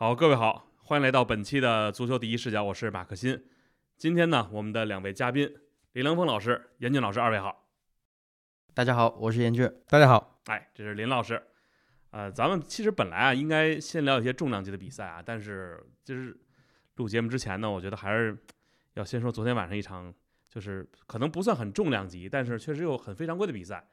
好，各位好，欢迎来到本期的足球第一视角，我是马克新。今天呢，我们的两位嘉宾李 lang 峰老师、严俊老师，二位好。大家好，我是严俊。大家好，哎，这是林老师。呃，咱们其实本来啊，应该先聊一些重量级的比赛啊，但是就是录节目之前呢，我觉得还是要先说昨天晚上一场，就是可能不算很重量级，但是确实又很非常规的比赛，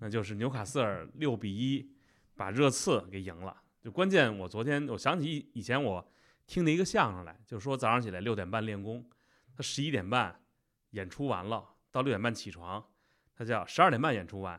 那就是纽卡斯尔六比一把热刺给赢了。就关键，我昨天我想起以前我听的一个相声来，就是说早上起来六点半练功，他十一点半演出完了，到六点半起床，他叫十二点半演出完，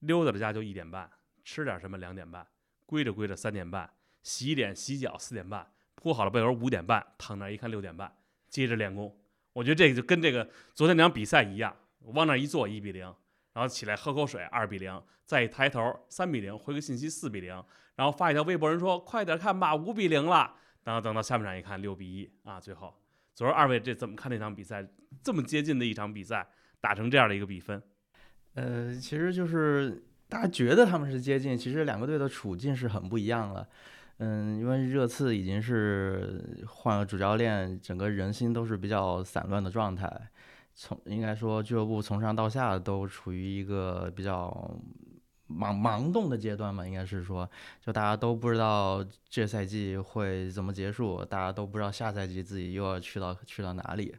溜达着家就一点半。吃点什么？两点半，归着归着三点半，洗脸洗脚四点半，铺好了被窝五点半，躺那一看六点半，接着练功。我觉得这个就跟这个昨天那场比赛一样，往那一坐一比零，然后起来喝口水二比零，再一抬头三比零，回个信息四比零，然后发一条微博人说快点看吧五比零了，然后等到下半场一看六比一啊，最后，昨儿二位这怎么看这场比赛？这么接近的一场比赛打成这样的一个比分？呃，其实就是。大家觉得他们是接近，其实两个队的处境是很不一样了。嗯，因为热刺已经是换了主教练，整个人心都是比较散乱的状态。从应该说俱乐部从上到下都处于一个比较盲盲动的阶段嘛，应该是说，就大家都不知道这赛季会怎么结束，大家都不知道下赛季自己又要去到去到哪里。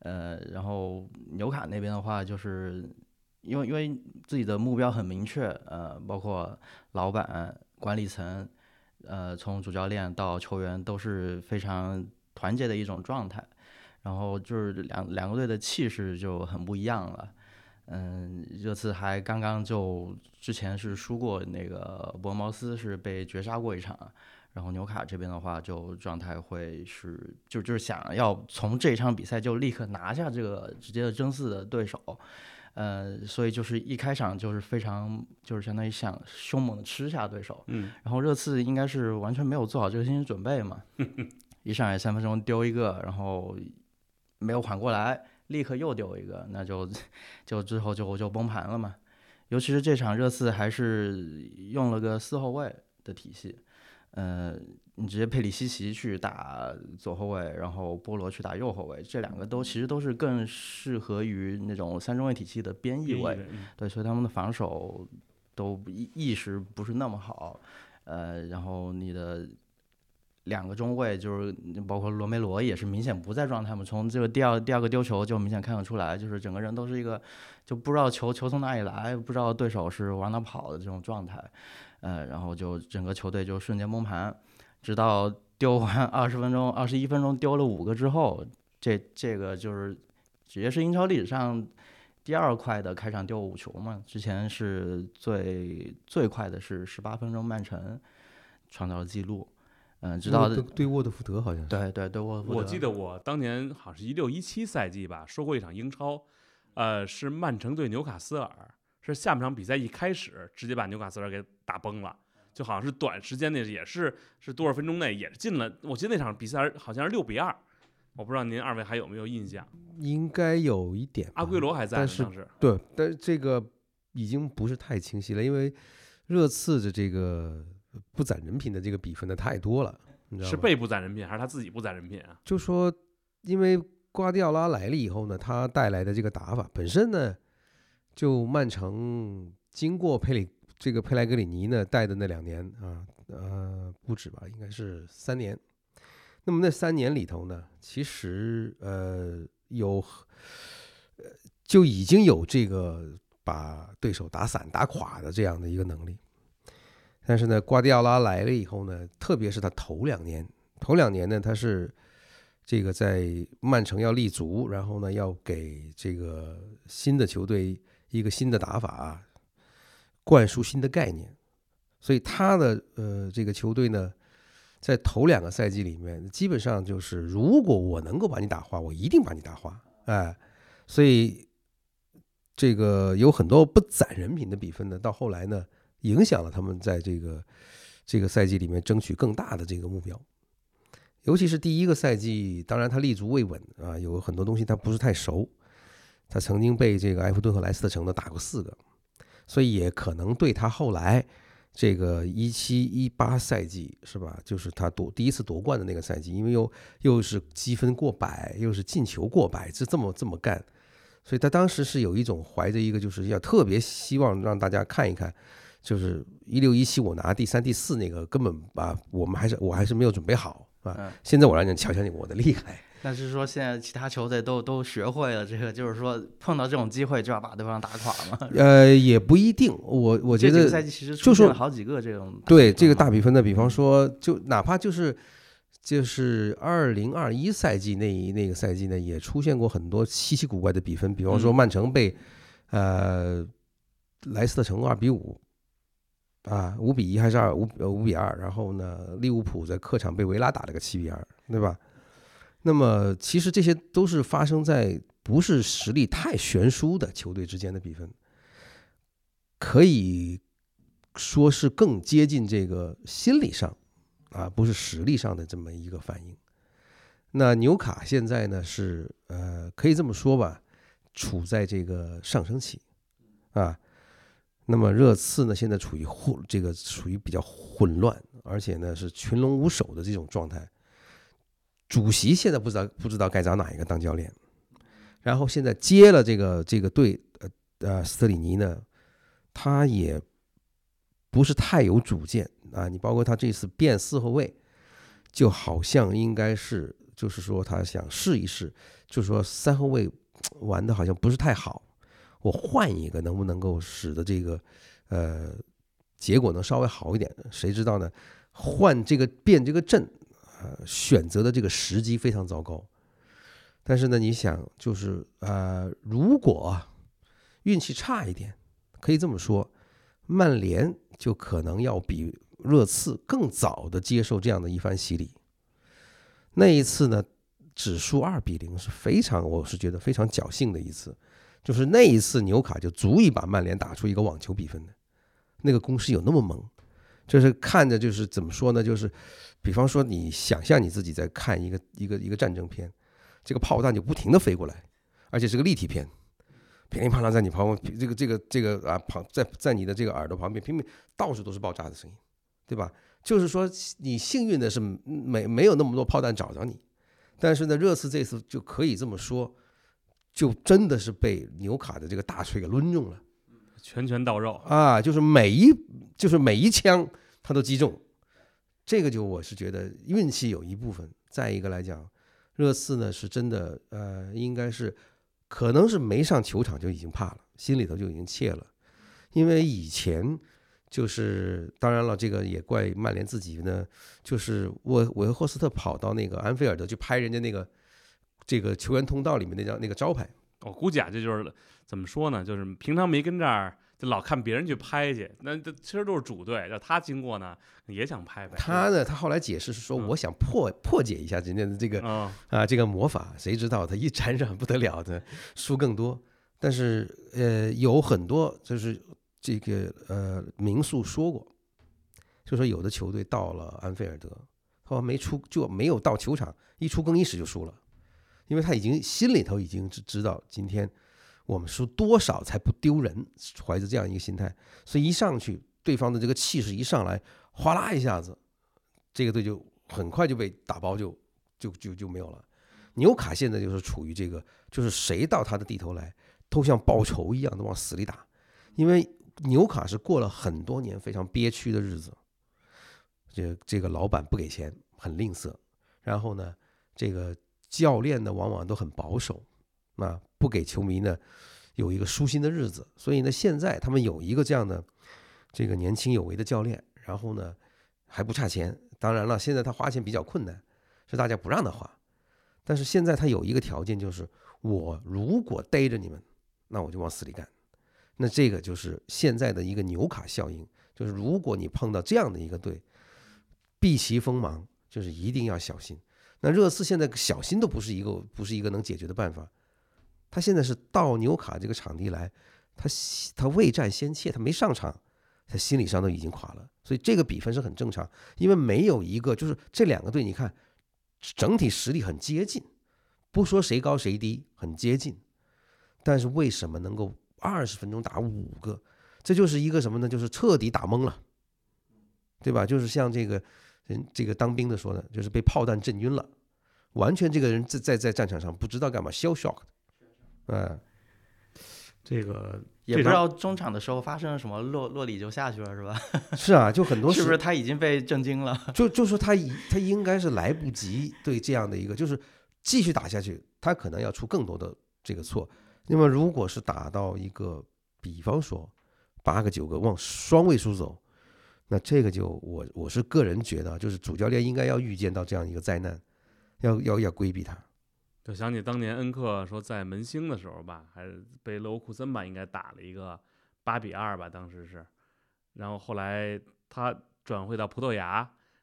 呃，然后纽卡那边的话就是。因为因为自己的目标很明确，呃，包括老板、管理层，呃，从主教练到球员都是非常团结的一种状态，然后就是两两个队的气势就很不一样了。嗯，热刺还刚刚就之前是输过那个伯恩茅斯，是被绝杀过一场，然后纽卡这边的话就状态会是就就是想要从这一场比赛就立刻拿下这个直接的争四的对手。呃，所以就是一开场就是非常，就是相当于想凶猛的吃下对手。嗯。然后热刺应该是完全没有做好这个心理准备嘛，一上来三分钟丢一个，然后没有缓过来，立刻又丢一个，那就 就之后就就崩盘了嘛。尤其是这场热刺还是用了个四后卫的体系。呃，你直接佩里西奇去打左后卫，然后波罗去打右后卫，这两个都其实都是更适合于那种三中卫体系的边翼位，对，所以他们的防守都意意识不是那么好。呃，然后你的两个中卫就是包括罗梅罗也是明显不在状态嘛，从这个第二第二个丢球就明显看得出来，就是整个人都是一个就不知道球球从哪里来，不知道对手是往哪跑的这种状态。呃，然后就整个球队就瞬间崩盘，直到丢完二十分钟、二十一分钟丢了五个之后，这这个就是直接是英超历史上第二快的开场丢五球嘛。之前是最最快的是十八分钟，曼城创造了记录。嗯，知道的对沃特福德好像是对对对沃特福德。我记得我当年好像是一六一七赛季吧，说过一场英超，呃，是曼城对纽卡斯尔。是下半场比赛一开始，直接把纽卡斯尔给打崩了，就好像是短时间内也是是多少分钟内也是进了。我记得那场比赛好像是六比二，我不知道您二位还有没有印象？应该有一点。阿圭罗还在，但是对，但是这个已经不是太清晰了，因为热刺的这个不攒人品的这个比分的太多了，你知道是被不攒人品还是他自己不攒人品啊？就说因为瓜迪奥拉来了以后呢，他带来的这个打法本身呢。就曼城经过佩里这个佩莱格里尼呢带的那两年啊，呃不止吧，应该是三年。那么那三年里头呢，其实呃有呃就已经有这个把对手打散打垮的这样的一个能力。但是呢，瓜迪奥拉来了以后呢，特别是他头两年，头两年呢，他是这个在曼城要立足，然后呢要给这个新的球队。一个新的打法，灌输新的概念，所以他的呃这个球队呢，在头两个赛季里面，基本上就是如果我能够把你打花，我一定把你打花，哎，所以这个有很多不攒人品的比分呢，到后来呢，影响了他们在这个这个赛季里面争取更大的这个目标，尤其是第一个赛季，当然他立足未稳啊，有很多东西他不是太熟。他曾经被这个埃弗顿和莱斯特城的打过四个，所以也可能对他后来这个一七一八赛季是吧？就是他夺第一次夺冠的那个赛季，因为又又是积分过百，又是进球过百，是这么这么干，所以他当时是有一种怀着一个就是要特别希望让大家看一看，就是一六一七我拿第三第四那个根本啊，我们还是我还是没有准备好啊。嗯现在我让你瞧瞧你我的厉害。那是说现在其他球队都都学会了这个，就是说碰到这种机会就要把对方打垮吗？呃，也不一定，我我觉这个得赛季其实出现了好几个这种对这个大比比分的，比方说，就哪怕就是就是二零二一赛季那一那个赛季呢，也出现过很多稀奇古怪的比分，比方说嗯曼城被、呃莱斯特城二比五啊，五比一还是二五呃五比二，然后呢，利物浦在客场被维拉打了个七比二，对吧？那么其实这些都是发生在不是实力太悬殊的球队之间的比分，可以说是更接近这个心理上啊，不是实力上的这么一个反应。那纽卡现在呢是呃，可以这么说吧，处在这个上升期啊。那么热刺呢，现在处于混这个属于比较混乱，而且呢是群龙无首的这种状态。主席现在不知道不知道该找哪一个当教练，然后现在接了这个这个队呃呃斯特里尼呢，他也不是太有主见啊。你包括他这次变四后卫，就好像应该是就是说他想试一试，就是说三后卫玩的好像不是太好，我换一个能不能够使得这个呃结果能稍微好一点？谁知道呢？换这个变这个阵，呃，选择的这个时机非常糟糕。但是呢，你想，就是呃，如果运气差一点，可以这么说，曼联就可能要比热刺更早的接受这样的一番洗礼。那一次呢，指数二比零是非常，我是觉得非常侥幸的一次，就是那一次纽卡就足以把曼联打出一个网球比分的，那个攻势有那么猛，就是看着就是怎么说呢，就是比方说你想象你自己在看一个一个一个战争片，这个炮弹就不停的飞过来，而且是个立体片。乒铃乓啷在你旁边，这个这个这个啊旁在在你的这个耳朵旁边，拼命到处都是爆炸的声音，对吧？就是说你幸运的是没没有那么多炮弹找着你，但是呢，热刺这次就可以这么说，就真的是被纽卡的这个大锤给抡中了拳拳到肉，啊！就是每一就是每一枪他都击中，这个就我是觉得运气有一部分，再一个来讲，热刺呢是真的呃应该是可能是没上球场就已经怕了，心里头就已经怯了，因为以前。就是当然了，这个也怪曼联自己呢。就是我韦赫霍斯特跑到那个安菲尔德去拍人家那个这个球员通道里面那张那个招牌，我估计啊，这就是怎么说呢？就是平常没跟这儿，就老看别人去拍去，那这其实都是主队，要他经过呢，也想拍拍。他呢，他后来解释是说，嗯我想破破解一下人家的这个嗯，啊这个魔法，谁知道他一沾上不得了的输更多。但是呃，有很多就是这个呃民宿说过，就说有的球队到了安菲尔德，他说没出就没有到球场，一出更衣室就输了，因为他已经心里头已经知知道今天我们输多少才不丢人，怀着这样一个心态，所以一上去对方的这个气势一上来，哗啦一下子，这个队就很快就被打包就就就就没有了。纽卡现在就是处于这个，就是谁到他的地头来，都像报仇一样的往死里打，因为纽卡是过了很多年非常憋屈的日子，这这个老板不给钱，很吝啬，然后呢，这个教练呢往往都很保守，啊，不给球迷呢有一个舒心的日子，所以呢，现在他们有一个这样的这个年轻有为的教练，然后呢还不差钱，当然了，现在他花钱比较困难，是大家不让他花，但是现在他有一个条件，就是我如果逮着你们，那我就往死里干。那这个就是现在的一个纽卡效应，就是如果你碰到这样的一个队，避其锋芒，就是一定要小心。那热刺现在小心都不是一个不是一个能解决的办法。他现在是到纽卡这个场地来，他他未战先怯，他没上场，他心理上都已经垮了。所以这个比分是很正常，因为没有一个就是这两个队，你看整体实力很接近，不说谁高谁低，很接近。但是为什么能够二十分钟打五个？这就是一个什么呢？就是彻底打懵了对吧？就是像这个人这个当兵的说的，就是被炮弹震晕了，完全这个人在在在战场上不知道干嘛，shell shock，嗯，这个也不知道中场的时候发生了什么，洛洛里就下去了，是吧？是啊，就很多是不是他已经被震惊了？就就说他一他应该是来不及对这样的一个，就是继续打下去，他可能要出更多的这个错。那么如果是打到一个，比方说八个九个往双位数走，那这个就我我是个人觉得，就是主教练应该要预见到这样一个灾难，要要要规避它。就想起当年恩克说在门兴的时候吧，还是被勒沃库森吧，应该打了一个八比二吧，当时是，然后后来他转会到葡萄牙，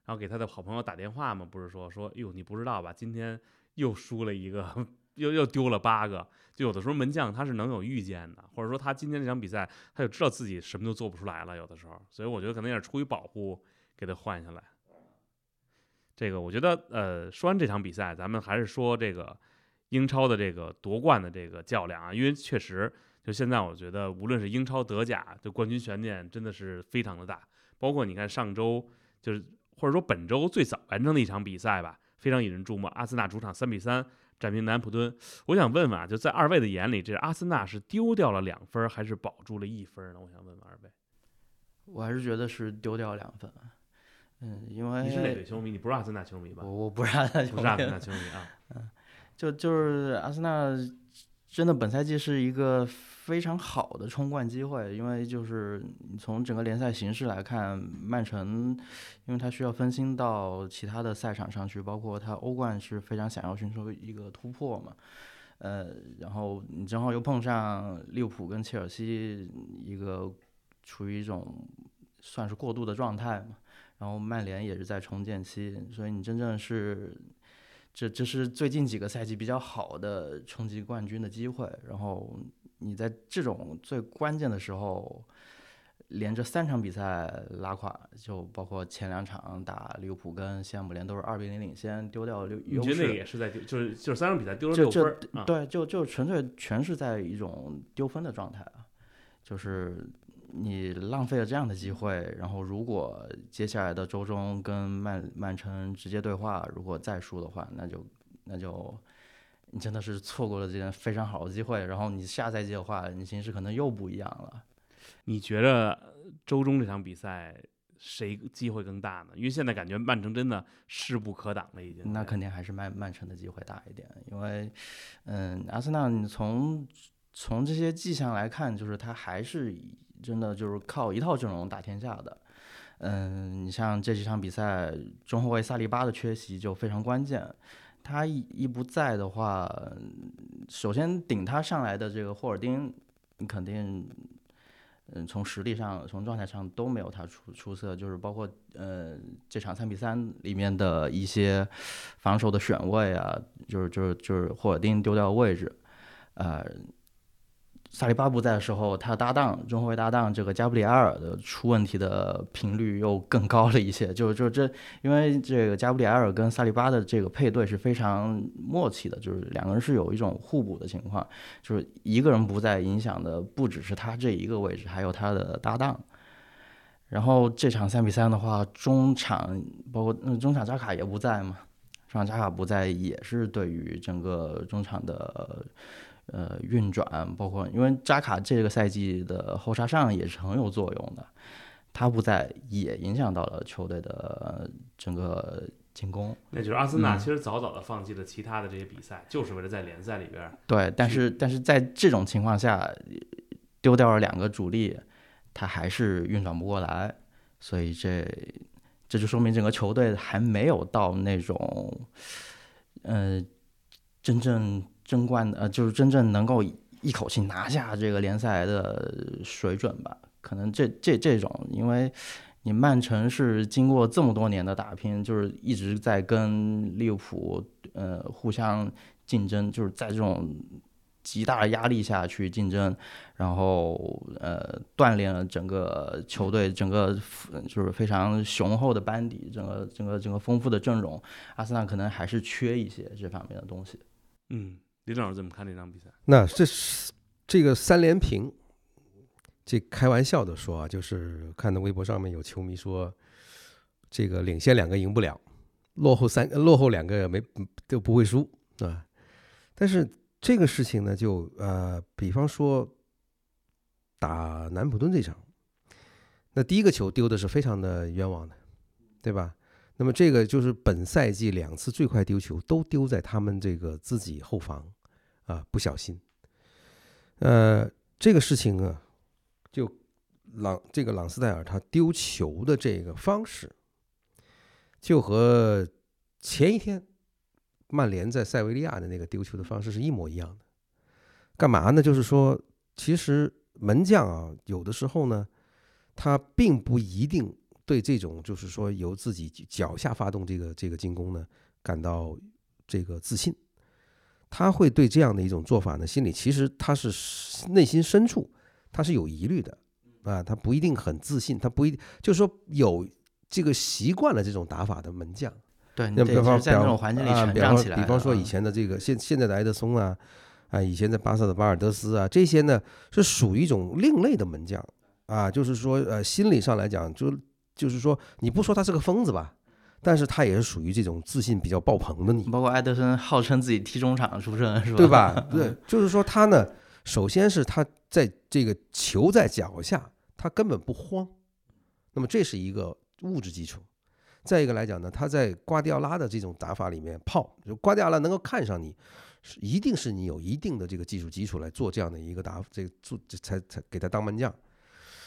然后给他的好朋友打电话嘛，不是说说，哟，你不知道吧，今天又输了一个，又又丢了八个，就有的时候门将他是能有预见的，或者说他今天这场比赛他就知道自己什么都做不出来了，有的时候，所以我觉得可能也是出于保护给他换下来。这个我觉得，呃，说完这场比赛，咱们还是说这个英超的这个夺冠的这个较量啊，因为确实，就现在我觉得，无论是英超、德甲，就冠军悬念真的是非常的大。包括你看上周，就是或者说本周最早完成的一场比赛吧，非常引人注目，阿森纳主场三比三战平南普敦。我想问问啊，就在二位的眼里，这阿森纳是丢掉了两分，还是保住了一分呢？我想问问二位，我还是觉得是丢掉两分。嗯，因为你是哪队球迷？你不是阿森纳球迷吧我？我不是阿森纳球不是阿森迷纳球迷啊。就就是阿森纳真的本赛季是一个非常好的冲冠机会，因为就是你从整个联赛形势来看，曼城因为他需要分心到其他的赛场上去，包括他欧冠是非常想要寻求一个突破嘛。呃，然后你正好又碰上利物浦跟切尔西一个处于一种算是过渡的状态嘛，然后曼联也是在重建期，所以你真正是这这是最近几个赛季比较好的冲击冠军的机会。然后你在这种最关键的时候，连着三场比赛拉垮，就包括前两场打利物浦跟西汉姆联都是二比零领先，丢掉优优你觉得那。也是在丢，就是就是三场比赛丢了六分儿啊？对，就就纯粹全是在一种丢分的状态啊，就是你浪费了这样的机会，然后如果接下来的周中跟曼曼城直接对话，如果再输的话，那就那就你真的是错过了这件非常好的机会，然后你下赛季的话，你形势可能又不一样了。你觉着周中这场比赛谁机会更大呢？因为现在感觉曼城真的势不可挡了，已经。那肯定还是曼曼城的机会大一点，因为，嗯，阿森纳你从从这些迹象来看，就是他还是以真的就是靠一套阵容打天下的。嗯，你像这几场比赛，中后卫萨利巴的缺席就非常关键。他一一不在的话，首先顶他上来的这个霍尔丁，肯定，嗯，从实力上、从状态上都没有他出出色，就是包括呃这场三比三里面的一些防守的选位啊，就是就是就是霍尔丁丢掉位置，啊，萨利巴不在的时候，他搭档中后卫搭档这个加布里埃尔的出问题的频率又更高了一些，就就这，因为这个加布里埃尔跟萨利巴的这个配对是非常默契的，就是两个人是有一种互补的情况，就是一个人不在，影响的不只是他这一个位置，还有他的搭档。然后这场三比三的话，中场包括嗯中场扎卡也不在嘛，中场扎卡不在也是对于整个中场的运转，包括因为扎卡这个赛季的后插上也是很有作用的，他不在也影响到了球队的整个进攻。那就是阿森纳嗯其实早早的放弃了其他的这些比赛，就是为了在联赛里边儿。对，但是但是在这种情况下，丢掉了两个主力，他还是运转不过来，所以这这就说明整个球队还没有到那种，呃，真正争冠的，呃，就是真正能够一口气拿下这个联赛的水准吧。可能这这这种，因为你曼城是经过这么多年的打拼，就是一直在跟利物浦呃互相竞争，就是在这种极大的压力下去竞争，然后呃锻炼了整个球队整个就是非常雄厚的班底，整个整个整个丰富的阵容，阿森纳可能还是缺一些这方面的东西。嗯，李老师怎么看这场比赛？那这是这个三连平，这开玩笑的说啊，就是看到微博上面有球迷说这个领先两个赢不了，落后三落后两个没都不会输啊。但是这个事情呢，就呃，比方说打南普敦这场，那第一个球丢的是非常的冤枉的，对吧？那么这个就是本赛季两次最快丢球都丢在他们这个自己后防啊，不小心。呃，这个事情啊，就朗这个朗斯戴尔他丢球的这个方式，就和前一天曼联在塞维利亚的那个丢球的方式是一模一样的。干嘛呢？就是说，其实门将啊，有的时候呢，他并不一定。对这种就是说由自己脚下发动这个这个进攻呢，感到这个自信，他会对这样的一种做法呢，心里其实他是内心深处他是有疑虑的啊，他不一定很自信，他不一定就是说有这个习惯了这种打法的门将，对，那比方在那种环境里成长起来，比方说以前的这个现现在的埃德松啊，啊，以前在巴萨的巴尔德斯啊，这些呢是属于一种另类的门将啊，就是说呃心理上来讲就。就是说，你不说他是个疯子吧，但是他也是属于这种自信比较爆棚的你。包括埃德森号称自己踢中场出身，是吧？对吧？对，就是说他呢，首先是他在这个球在脚下，他根本不慌。那么这是一个物质基础。再一个来讲呢，他在瓜迪奥拉的这种打法里面泡，就瓜迪奥拉能够看上你，是一定是你有一定的这个技术基础来做这样的一个打，这个做才才给他当门将。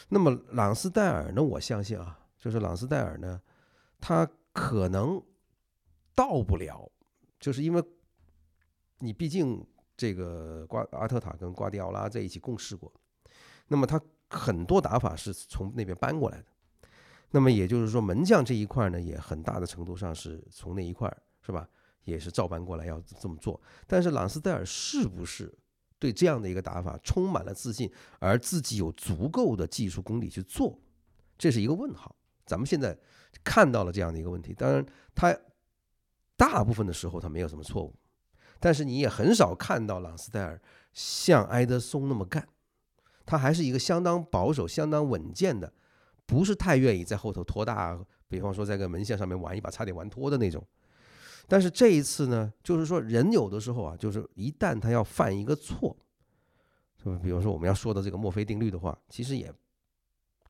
那么朗斯戴尔呢，我相信啊。就是朗斯戴尔呢，他可能到不了，就是因为你毕竟这个瓜阿特塔跟瓜迪奥拉在一起共事过，那么他很多打法是从那边搬过来的，那么也就是说门将这一块呢，也很大的程度上是从那一块是吧，也是照搬过来要这么做。但是朗斯戴尔是不是对这样的一个打法充满了自信，而自己有足够的技术功底去做，这是一个问号。咱们现在看到了这样的一个问题，当然，他大部分的时候他没有什么错误，但是你也很少看到朗斯戴尔像埃德松那么干，他还是一个相当保守、相当稳健的，不是太愿意在后头拖大，比方说在个门线上面玩一把，差点玩脱的那种。但是这一次呢，就是说人有的时候啊，就是一旦他要犯一个错，是吧？比如说我们要说的这个墨菲定律的话，其实也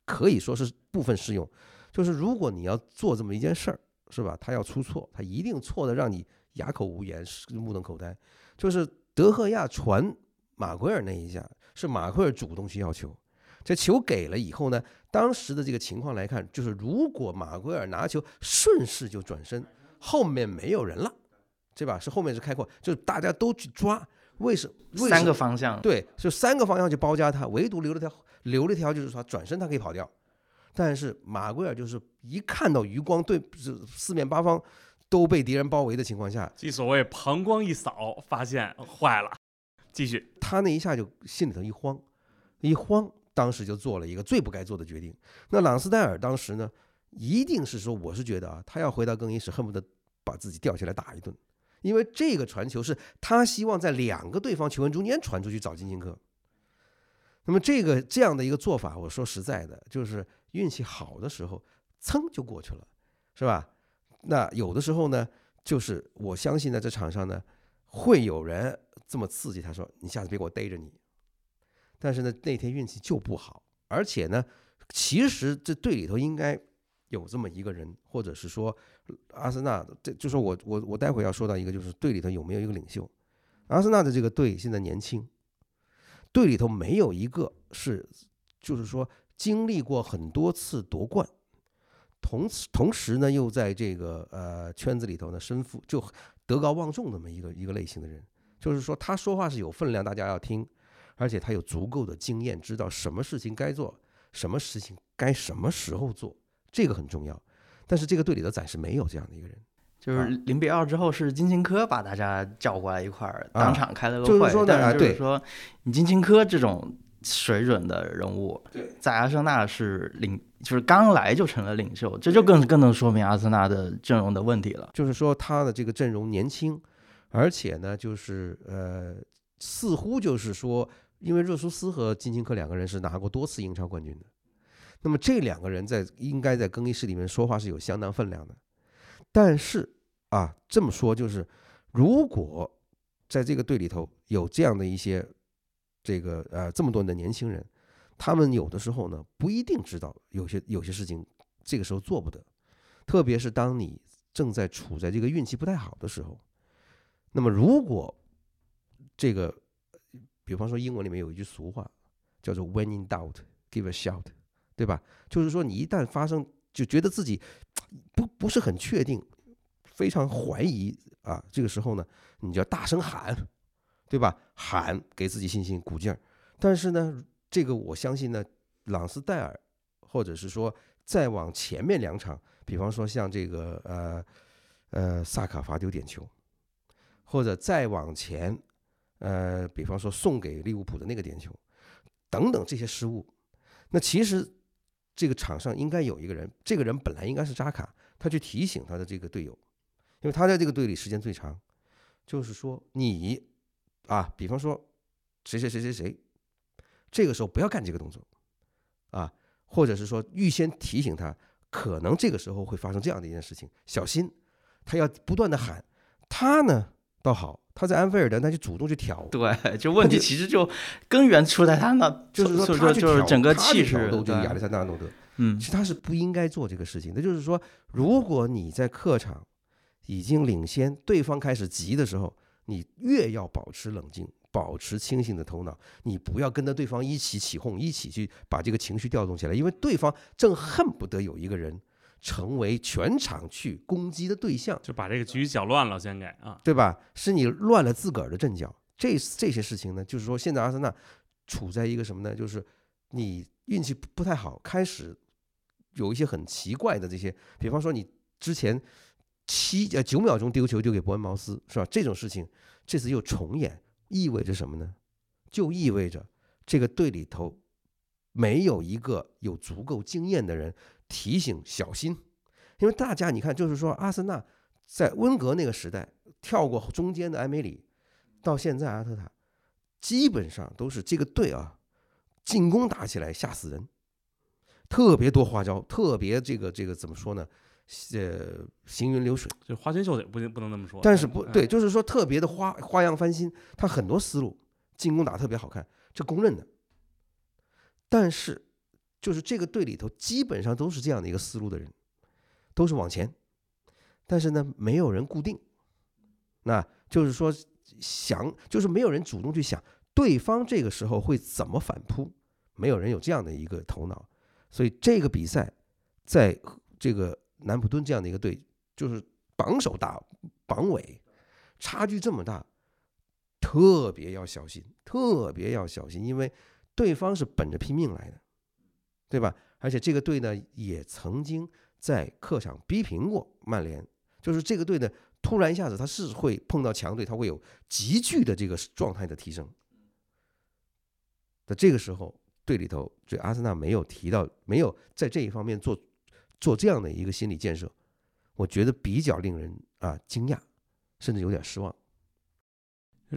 可以说是部分适用。就是如果你要做这么一件事儿，是吧？他要出错，他一定错的让你哑口无言，目瞪口呆。就是德赫亚传马奎尔那一下，是马奎尔主动去要球，这球给了以后呢，当时的这个情况来看，就是如果马奎尔拿球顺势就转身，后面没有人了，对吧？是后面是开阔，就是大家都去抓，为什么？三个方向，对，就三个方向去包夹他，唯独留了条留了条，就是说转身他可以跑掉。但是马圭尔就是一看到余光对四面八方都被敌人包围的情况下，即所谓膀胱一扫，发现坏了，继续他那一下就心里头一慌，一慌，当时就做了一个最不该做的决定。那朗斯戴尔当时呢，一定是说，我是觉得啊，他要回到更衣室，恨不得把自己吊起来打一顿，因为这个传球是他希望在两个对方球员中间传出去找金琴科。那么这个这样的一个做法，我说实在的，就是运气好的时候，噌就过去了，是吧？那有的时候呢，就是我相信在这场上呢，会有人这么刺激他说：“你下次别给我逮着你。”但是呢，那天运气就不好，而且呢，其实这队里头应该有这么一个人，或者是说阿森纳，这就说我我我待会要说到一个，就是队里头有没有一个领袖？阿森纳的这个队现在年轻。队里头没有一个是，就是说经历过很多次夺冠，同时同时呢又在这个呃圈子里头呢身负就德高望重那么一个一个类型的人，就是说他说话是有分量，大家要听，而且他有足够的经验，知道什么事情该做，什么事情该什么时候做，这个很重要。但是这个队里头暂时没有这样的一个人。就是零比二之后，是金琴科把大家叫过来一块儿，当场开了个会。但是就是说，你金琴科这种水准的人物，在阿森纳是领，就是刚来就成了领袖，这就更更能说明阿森纳的阵容的问题了。就是说，他的这个阵容年轻，而且呢，就是呃，似乎就是说，因为热苏斯和金琴科两个人是拿过多次英超冠军的，那么这两个人在应该在更衣室里面说话是有相当分量的。但是啊，这么说就是，如果在这个队里头有这样的一些这个呃这么多的年轻人，他们有的时候呢不一定知道有些有些事情这个时候做不得，特别是当你正在处在这个运气不太好的时候。那么如果这个，比方说英文里面有一句俗话叫做 “When in doubt, give a shout”。对吧？就是说，你一旦发生，就觉得自己不不是很确定，非常怀疑啊，这个时候呢，你就要大声喊，对吧？喊给自己信心、鼓劲儿。但是呢，这个我相信呢，朗斯戴尔，或者是说再往前面两场，比方说像这个呃呃萨卡罚丢点球，或者再往前，呃，比方说送给利物浦的那个点球，等等这些失误，那其实。这个场上应该有一个人，这个人本来应该是扎卡，他去提醒他的这个队友，因为他在这个队里时间最长，就是说你啊，比方说谁谁谁谁谁，这个时候不要干这个动作啊，或者是说预先提醒他，可能这个时候会发生这样的一件事情，小心，他要不断的喊，他呢倒好。他在安菲尔德，他就主动去挑，对，就问题其实就根源出在他那，就是说他就是整个气势，就亚历山大·诺德，嗯，其实他是不应该做这个事情。那就是说，如果你在客场已经领先，对方开始急的时候，你越要保持冷静，保持清醒的头脑，你不要跟着对方一起起哄，一起去把这个情绪调动起来，因为对方正恨不得有一个人。成为全场去攻击的对象，就把这个局搅乱了，先给啊，对吧？是你乱了自个儿的阵脚。这这些事情呢，就是说现在阿森纳处在一个什么呢？就是你运气不太好，开始有一些很奇怪的这些，比方说你之前七呃九秒钟丢球丢给伯恩茅斯，是吧？这种事情这次又重演，意味着什么呢？就意味着这个队里头没有一个有足够经验的人。提醒小心，因为大家你看，就是说阿森纳在温格那个时代跳过中间的埃梅里，到现在阿特塔，基本上都是这个队啊，进攻打起来吓死人，特别多花招，特别这个这个怎么说呢？呃，行云流水，就花拳绣腿，不行不能那么说。但是不对，就是说特别的花花样翻新，他很多思路，进攻打特别好看，这公认的。但是。就是这个队里头基本上都是这样的一个思路的人，都是往前，但是呢，没有人固定，那就是说想，就是没有人主动去想对方这个时候会怎么反扑，没有人有这样的一个头脑，所以这个比赛在这个南普敦这样的一个队，就是榜首打榜尾，差距这么大，特别要小心，特别要小心，因为对方是本着拼命来的。对吧？而且这个队呢，也曾经在客场逼平过曼联。就是这个队呢，突然一下子他是会碰到强队，他会有急剧的这个状态的提升。在这个时候，队里头这阿森纳没有提到，没有在这一方面做做这样的一个心理建设，我觉得比较令人啊惊讶，甚至有点失望。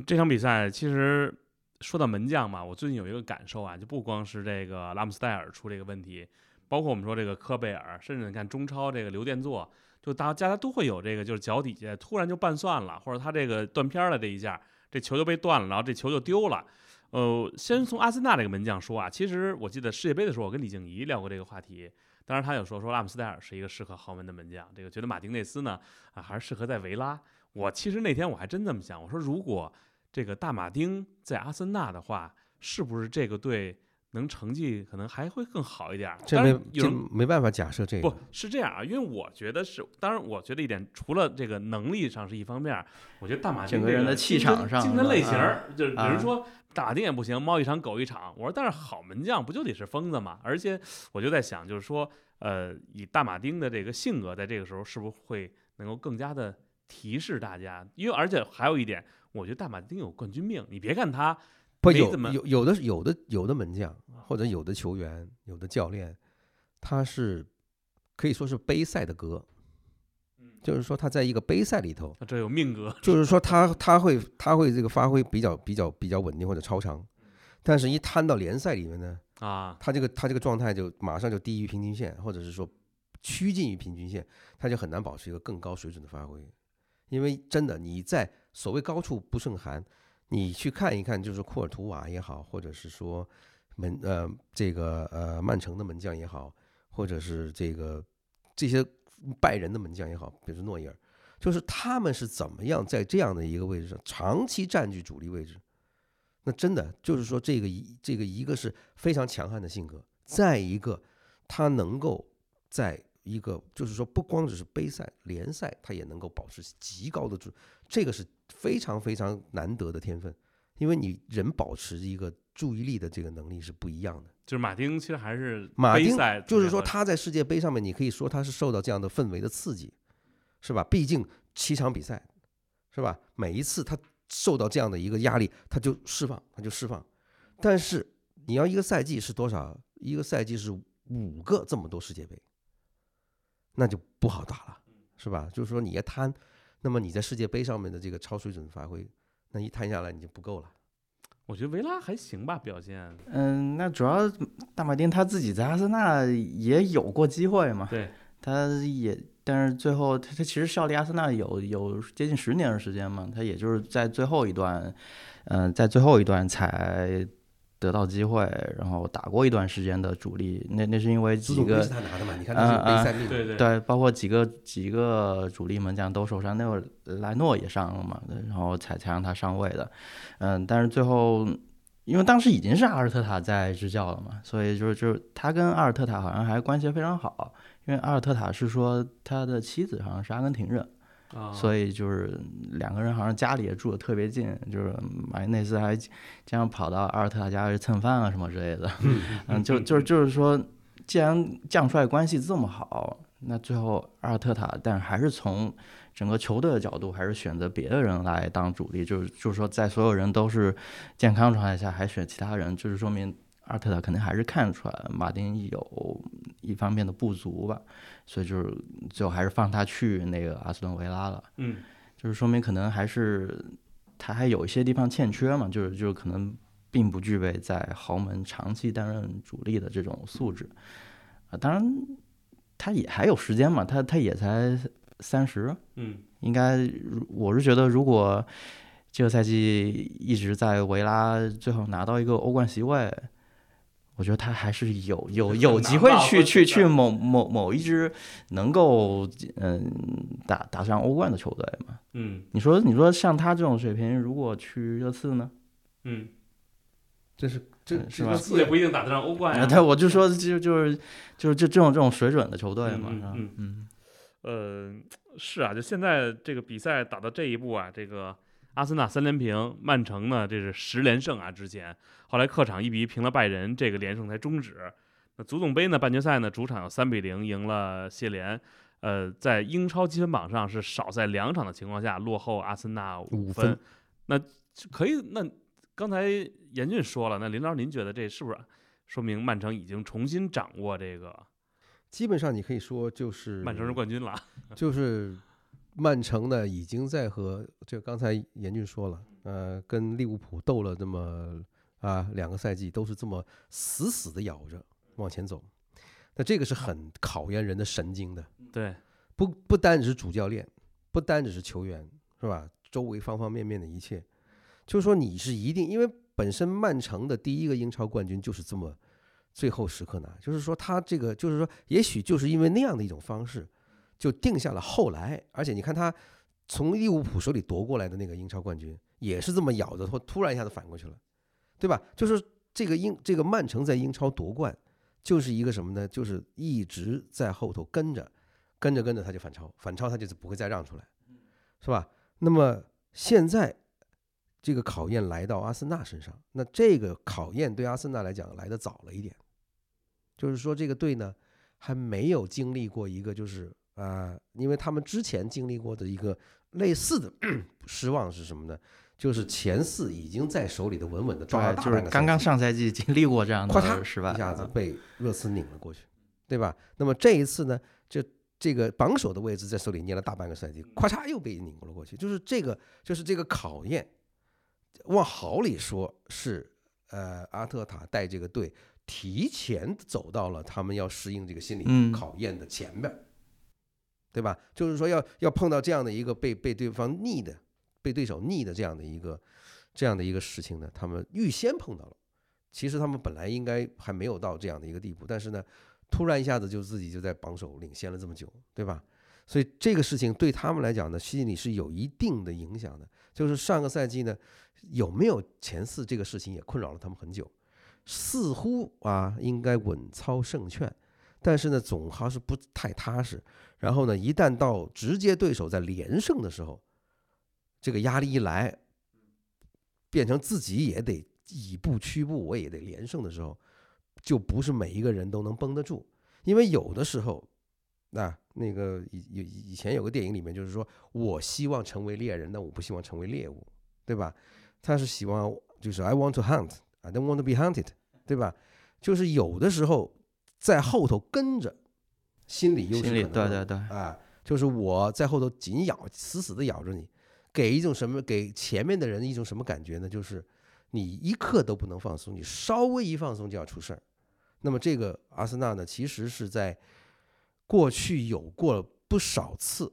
这场比赛其实。说到门将嘛，我最近有一个感受啊，就不光是这个拉姆斯戴尔出这个问题，包括我们说这个科贝尔，甚至你看中超这个刘殿座，就大家都会有这个，就是脚底下突然就绊蒜了，或者他这个断片了这一下，这球就被断了，然后这球就丢了。呃，先从阿森纳这个门将说啊，其实我记得世界杯的时候，我跟李静怡聊过这个话题，当然他有说说拉姆斯戴尔是一个适合豪门的门将，这个觉得马丁内斯呢啊还是适合在维拉。我其实那天我还真这么想，我说如果。这个大马丁在阿森纳的话，是不是这个队能成绩可能还会更好一点？这没这没办法假设这个。不是这样啊，因为我觉得是，当然我觉得一点，除了这个能力上是一方面，我觉得大马丁整个人的气场上，精神类型就是比如说大马丁也不行，猫一场狗一场。我说，但是好门将不就得是疯子吗？而且我就在想，就是说，呃，以大马丁的这个性格，在这个时候是不是会能够更加的提示大家？因为而且还有一点。我觉得大马丁有冠军命，你别看他不有有有的有的有的门将或者有的球员有的教练，他是可以说是杯赛的哥，就是说他在一个杯赛里头，这有命格，就是说他他会他会这个发挥比较比较比较稳定或者超常，但是一摊到联赛里面呢，啊，他这个他这个状态就马上就低于平均线，或者是说趋近于平均线，他就很难保持一个更高水准的发挥。因为真的你在所谓高处不胜寒，你去看一看，就是库尔图瓦也好，或者是说门呃这个呃曼城的门将也好，或者是这个这些拜仁的门将也好，比如诺伊尔，就是他们是怎么样在这样的一个位置上长期占据主力位置。那真的就是说，这个一这个一个是非常强悍的性格，再一个他能够在一个就是说不光只是杯赛、联赛，他也能够保持极高的注，这个是非常非常难得的天分，因为你人保持一个注意力的这个能力是不一样的。就是马丁其实还是马丁就是说他在世界杯上面，你可以说他是受到这样的氛围的刺激，是吧？毕竟七场比赛，是吧？每一次他受到这样的一个压力，他就释放，他就释放。但是你要一个赛季是多少？一个赛季是五个这么多世界杯，那就不好打了，是吧？就是说你要摊，那么你在世界杯上面的这个超水准发挥，那一摊下来你就不够了。我觉得维拉还行吧，表现嗯，那主要大马丁他自己在阿森纳也有过机会嘛，对，他也，但是最后他他其实效力阿森纳有有接近十年的时间嘛，他也就是在最后一段，嗯、在最后一段才得到机会，然后打过一段时间的主力，那那是因为几个他拿的嘛？你看他是杯赛命，对对对，包括几个几个主力门将都受伤，那会儿莱诺也伤了嘛，然后才才让他上位的。嗯，但是最后，因为当时已经是阿尔特塔在执教了嘛，所以就是就是他跟阿尔特塔好像还关系非常好，因为阿尔特塔是说他的妻子好像是阿根廷人，啊，所以就是两个人好像家里也住的特别近，就是马丁内斯还经常跑到阿尔特塔家去蹭饭啊什么之类的。嗯，就就就是说，既然将帅关系这么好，那最后阿尔特塔，但还是从整个球队的角度，还是选择别的人来当主力，就是就是说，在所有人都是健康状态下，还选其他人，就是说明阿尔特塔肯定还是看出来马丁有一方面的不足吧，所以就是最后还是放他去那个阿斯顿维拉了。嗯，就是说明可能还是他还有一些地方欠缺嘛，就是就是可能并不具备在豪门长期担任主力的这种素质啊。当然，他也还有时间嘛，他他也才三十，嗯，应该如我是觉得，如果这个赛季一直在维拉最后拿到一个欧冠席位。我觉得他还是有有有机会去去去某某某一支能够嗯打打上欧冠的球队嘛。嗯你说，你说像他这种水平，如果去热刺呢？嗯，这是这嗯是吧这个四也不一定打得上欧冠呀。对，我就说，就就是就是就这种这种水准的球队嘛，嗯嗯嗯呃，是啊，就现在这个比赛打到这一步啊，这个阿森纳三连平，曼城呢这是十连胜啊，之前后来客场一比一平了拜仁，这个连胜才终止。那足总杯呢半决赛呢主场有三比零赢了谢联，呃，在英超积分榜上是少赛两场的情况下落后阿森纳五分分，那可以那刚才严俊说了，那林老师您觉得这是不是说明曼城已经重新掌握这个基本上你可以说就是曼城是冠军了？就是曼城呢，已经在和就刚才严俊说了，呃，跟利物浦斗了这么啊两个赛季，都是这么死死的咬着往前走。那这个是很考验人的神经的，对，不不单只是主教练，不单只是球员，是吧？周围方方面面的一切，就是说你是一定，因为本身曼城的第一个英超冠军就是这么最后时刻拿，就是说他这个就是说，也许就是因为那样的一种方式，就定下了后来，而且你看他从利物浦手里夺过来的那个英超冠军，也是这么咬着，或突然一下子反过去了，对吧？就是这个英这个曼城在英超夺冠，就是一个什么呢？就是一直在后头跟着，跟着跟着他就反超，反超他就是不会再让出来，是吧？那么现在这个考验来到阿森纳身上，那这个考验对阿森纳来讲来的早了一点，就是说这个队呢还没有经历过一个就是啊、因为他们之前经历过的一个类似的 失望是什么呢？就是前四已经在手里的稳稳的抓了对，就是刚刚上赛季经历过这样的失败，一下子嗯被热刺拧了过去，对吧？那么这一次呢，就这个榜首的位置在手里捏了大半个赛季，咔嚓又被拧了过去，就是这个，就是这个考验，往好里说是呃阿特塔带这个队提前走到了他们要适应这个心嗯理考验的前边，对吧？就是说要要碰到这样的一个被被对方逆的、被对手逆的这样的一个这样的一个事情呢，他们预先碰到了。其实他们本来应该还没有到这样的一个地步，但是呢，突然一下子就自己就在榜首领先了这么久，对吧？所以这个事情对他们来讲呢，心里是有一定的影响的。就是上个赛季呢，有没有前四这个事情也困扰了他们很久，似乎啊应该稳操胜券，但是呢总还是不太踏实。然后呢，一旦到直接对手在连胜的时候，这个压力一来，变成自己也得以步屈步，我也得连胜的时候，就不是每一个人都能绷得住，因为有的时候。那那个以以以前有个电影里面就是说，我希望成为猎人，但我不希望成为猎物，对吧？他是希望就是 I want to hunt, I don't want to be hunted，对吧？就是有的时候在后头跟着，心理优势心里对对对，啊，就是我在后头紧咬，死死的咬着你，给一种什么？给前面的人一种什么感觉呢？就是你一刻都不能放松，你稍微一放松就要出事儿。那么这个阿森纳呢，其实是在过去有过不少次，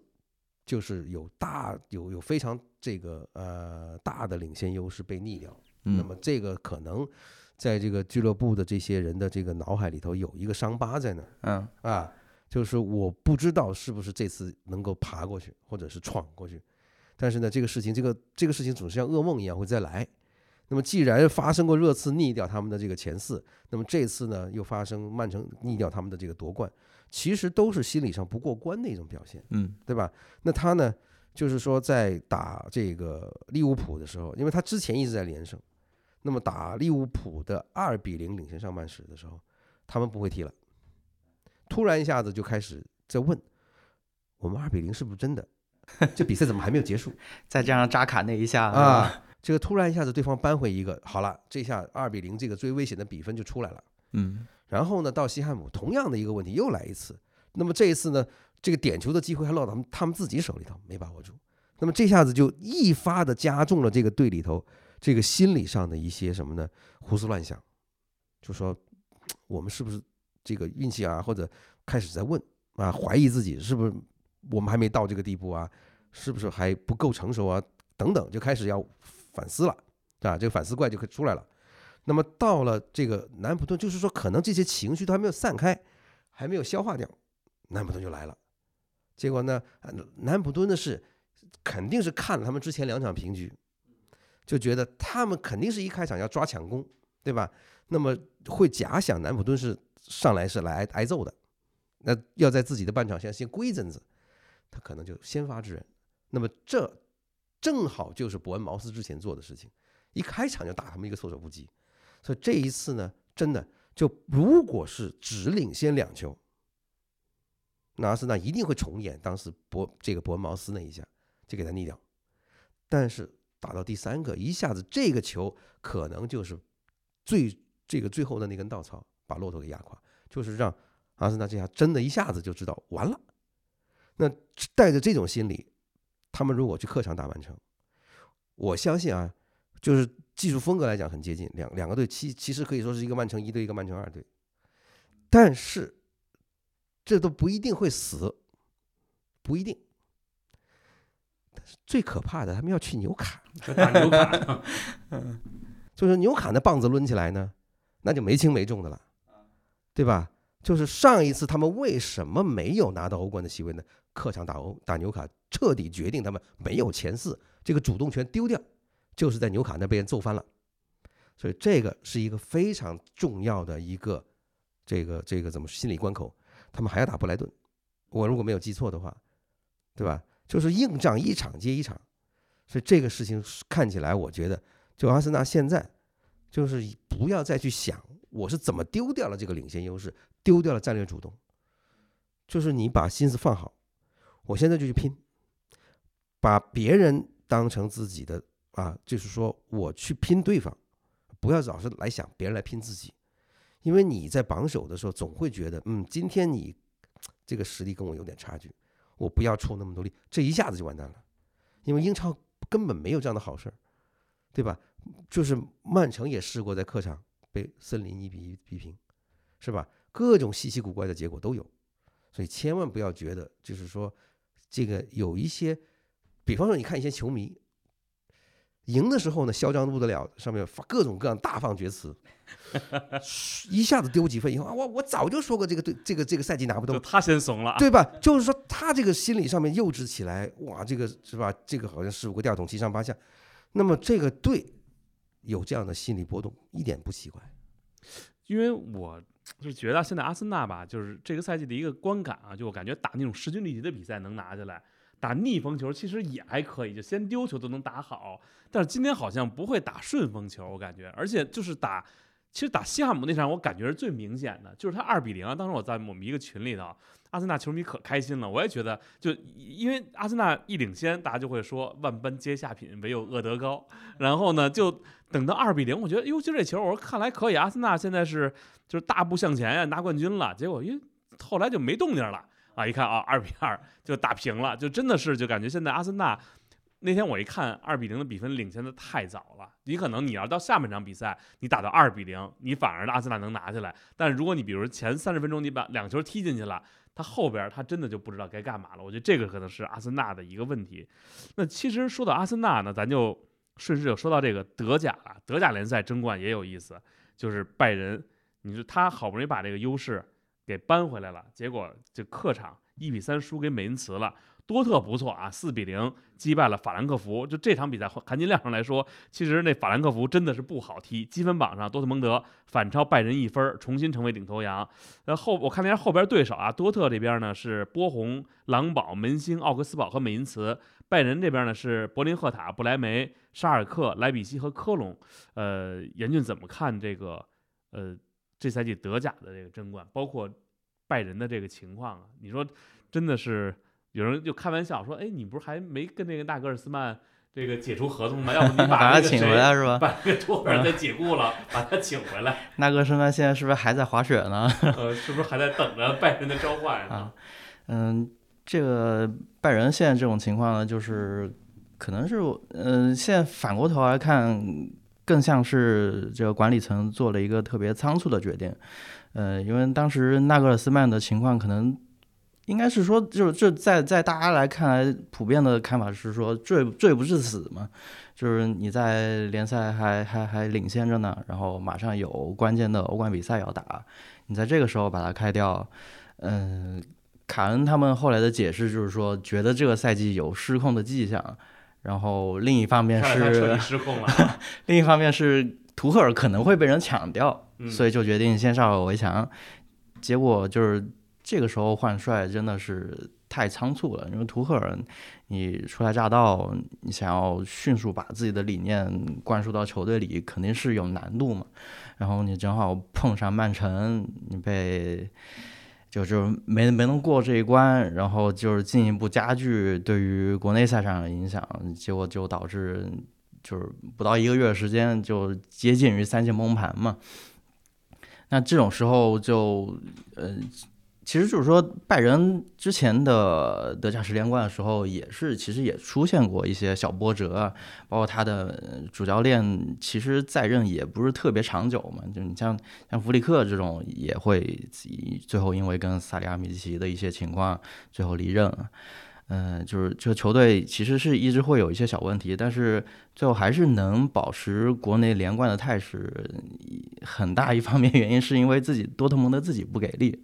就是有大有有非常这个呃大的领先优势被逆掉。那嗯么这个可能在这个俱乐部的这些人的这个脑海里头有一个伤疤在那儿。嗯啊，就是我不知道是不是这次能够爬过去，或者是闯过去。但是呢，这个事情，这个这个事情总是像噩梦一样会再来。那么，既然发生过热刺逆掉他们的这个前四，那么这次呢又发生曼城逆掉他们的这个夺冠，其实都是心理上不过关的一种表现，嗯对吧？那他呢，就是说在打这个利物浦的时候，因为他之前一直在连胜，那么打利物浦的二比零领先上半时的时候，他们不会踢了。突然一下子就开始在问，我们二比零是不是真的？这比赛怎么还没有结束 再加上扎卡那一下啊？？这个突然一下子对方扳回一个，好了，这下二比零这个最危险的比分就出来了。嗯然后呢，到西汉姆同样的一个问题又来一次。那么这一次呢，这个点球的机会还落到他们他们自己手里头，没把握住。那么这下子就一发的加重了这个队里头这个心理上的一些什么呢？胡思乱想，就说我们是不是这个运气啊，或者开始在问啊，怀疑自己是不是我们还没到这个地步啊，是不是还不够成熟啊，等等，就开始要反思了，啊，这个反思怪就出来了。那么到了这个南普顿，就是说可能这些情绪都还没有散开，还没有消化掉，南普顿就来了。结果呢，南普顿的是肯定是看了他们之前两场平局，就觉得他们肯定是一开场要抓抢攻，对吧？那么会假想南普顿是上来是来挨挨揍的，那要在自己的半场先先归一阵子，他可能就先发制人。那么这正好就是伯恩茅斯之前做的事情，一开场就打他们一个措手不及。所以这一次呢，真的就如果是只领先两球，那阿森纳一定会重演当时伯这个伯恩茅斯那一下，就给他逆掉。但是打到第三个，一下子这个球可能就是最这个最后的那根稻草，把骆驼给压垮，就是让阿森纳这下真的一下子就知道完了。那带着这种心理，他们如果去客场打曼城，我相信啊，就是技术风格来讲很接近，两两个队其其实可以说是一个曼城一队，一个曼城二队，但是这都不一定会死，不一定。但是最可怕的，他们要去纽卡，纽卡，就是纽卡那棒子抡起来呢，那就没轻没重的了，对吧？就是上一次他们为什么没有拿到欧冠的席位呢？客场打欧打纽卡，彻底决定他们没有前四，这个主动权丢掉，就是在纽卡那被人揍翻了。所以这个是一个非常重要的一个这个这个怎么心理关口，他们还要打布莱顿，我如果没有记错的话，对吧？就是硬仗一场接一场，所以这个事情看起来，我觉得就阿森纳现在就是不要再去想我是怎么丢掉了这个领先优势，丢掉了战略主动，就是你把心思放好，我现在就去拼，把别人当成自己的啊，就是说我去拼对方，不要老是来想别人来拼自己，因为你在榜首的时候总会觉得，嗯，今天你这个实力跟我有点差距，我不要出那么多力，这一下子就完蛋了，因为英超根本没有这样的好事儿，对吧？就是曼城也试过在客场被森林一比一逼平，是吧？各种稀奇古怪的结果都有，所以千万不要觉得就是说这个有一些，比方说你看一些球迷。赢的时候呢，嚣张的不得了，上面发各种各样大放厥词，一下子丢几分以后啊，我我早就说过这个对这个这个赛季拿不动，他先怂了，对吧？就是说他这个心理上面幼稚起来，哇，这个是吧？这个好像十五个吊桶七上八下，那么这个队有这样的心理波动一点不奇怪，因为我就是觉得现在阿森纳吧，就是这个赛季的一个观感啊，就我感觉打那种势均力敌的比赛能拿下来。打逆风球其实也还可以，就先丢球都能打好。但是今天好像不会打顺风球，我感觉。而且就是打，其实打西汉姆那场，我感觉是最明显的，就是他二比零啊。当时我在我们一个群里头，阿森纳球迷可开心了。我也觉得，就因为阿森纳一领先，大家就会说万般皆下品，唯有恶德高。然后呢，就等到二比零，我觉得哟，就这球，我说看来可以，阿森纳现在是就是大步向前呀，拿冠军了。结果因为后来就没动静了。啊，一看啊，二比二就打平了，就真的是就感觉现在阿森纳那天我一看二比零的比分领先的太早了，你可能你要到下半场比赛你打到二比零，你反而阿森纳能拿下来。但是如果你比如前三十分钟你把两球踢进去了，他后边他真的就不知道该干嘛了。我觉得这个可能是阿森纳的一个问题。那其实说到阿森纳呢，咱就顺势就说到这个德甲了。德甲联赛争冠也有意思，就是拜仁，你说他好不容易把这个优势。给扳回来了，结果就客场一比三输给美因茨了。多特不错啊，四比零击败了法兰克福。就这场比赛含金量上来说，其实那法兰克福真的是不好踢。积分榜上，多特蒙德反超拜仁一分，重新成为领头羊。那后我看了一下后边对手啊，多特这边呢是波鸿、狼堡、门兴、奥格斯堡和美因茨；拜仁这边呢是柏林赫塔、布莱梅、沙尔克、莱比锡和科隆。呃，严俊怎么看这个？呃。这赛季德甲的这个争冠，包括拜仁的这个情况啊，你说真的是有人就开玩笑说，哎，你不是还没跟那个纳格尔斯曼这个解除合同吗？要不你把他请回来是吧？把那个托尔给解雇了，把他请回来。纳格尔斯曼现在是不是还在滑雪呢？呃，是不是还在等着拜仁的召唤啊？嗯，这个拜仁现在这种情况呢，就是可能是嗯，现在反过头来看。更像是这个管理层做了一个特别仓促的决定，呃，因为当时纳格尔斯曼的情况可能应该是说，就是这在在大家来看来，普遍的看法是说罪罪不至死嘛，就是你在联赛还还还领先着呢，然后马上有关键的欧冠比赛要打，你在这个时候把它开掉，嗯，卡恩他们后来的解释就是说，觉得这个赛季有失控的迹象。然后另一方面是失控了，另一方面是图赫尔可能会被人抢掉，所以就决定先上手为强。结果就是这个时候换帅真的是太仓促了，因为图赫尔你初来乍到，你想要迅速把自己的理念灌输到球队里，肯定是有难度嘛。然后你正好碰上曼城，你被。就就没没能过这一关，然后就是进一步加剧对于国内赛场的影响，结果就导致就是不到一个月时间就接近于三线崩盘嘛。那这种时候就呃。其实就是说，拜仁之前的德甲十连冠的时候，也是其实也出现过一些小波折，包括他的主教练其实在任也不是特别长久嘛。就你像像弗里克这种，也会最后因为跟萨里亚米奇的一些情况，最后离任。嗯，就是这个球队其实是一直会有一些小问题，但是最后还是能保持国内连冠的态势。很大一方面原因是因为自己多特蒙德自己不给力。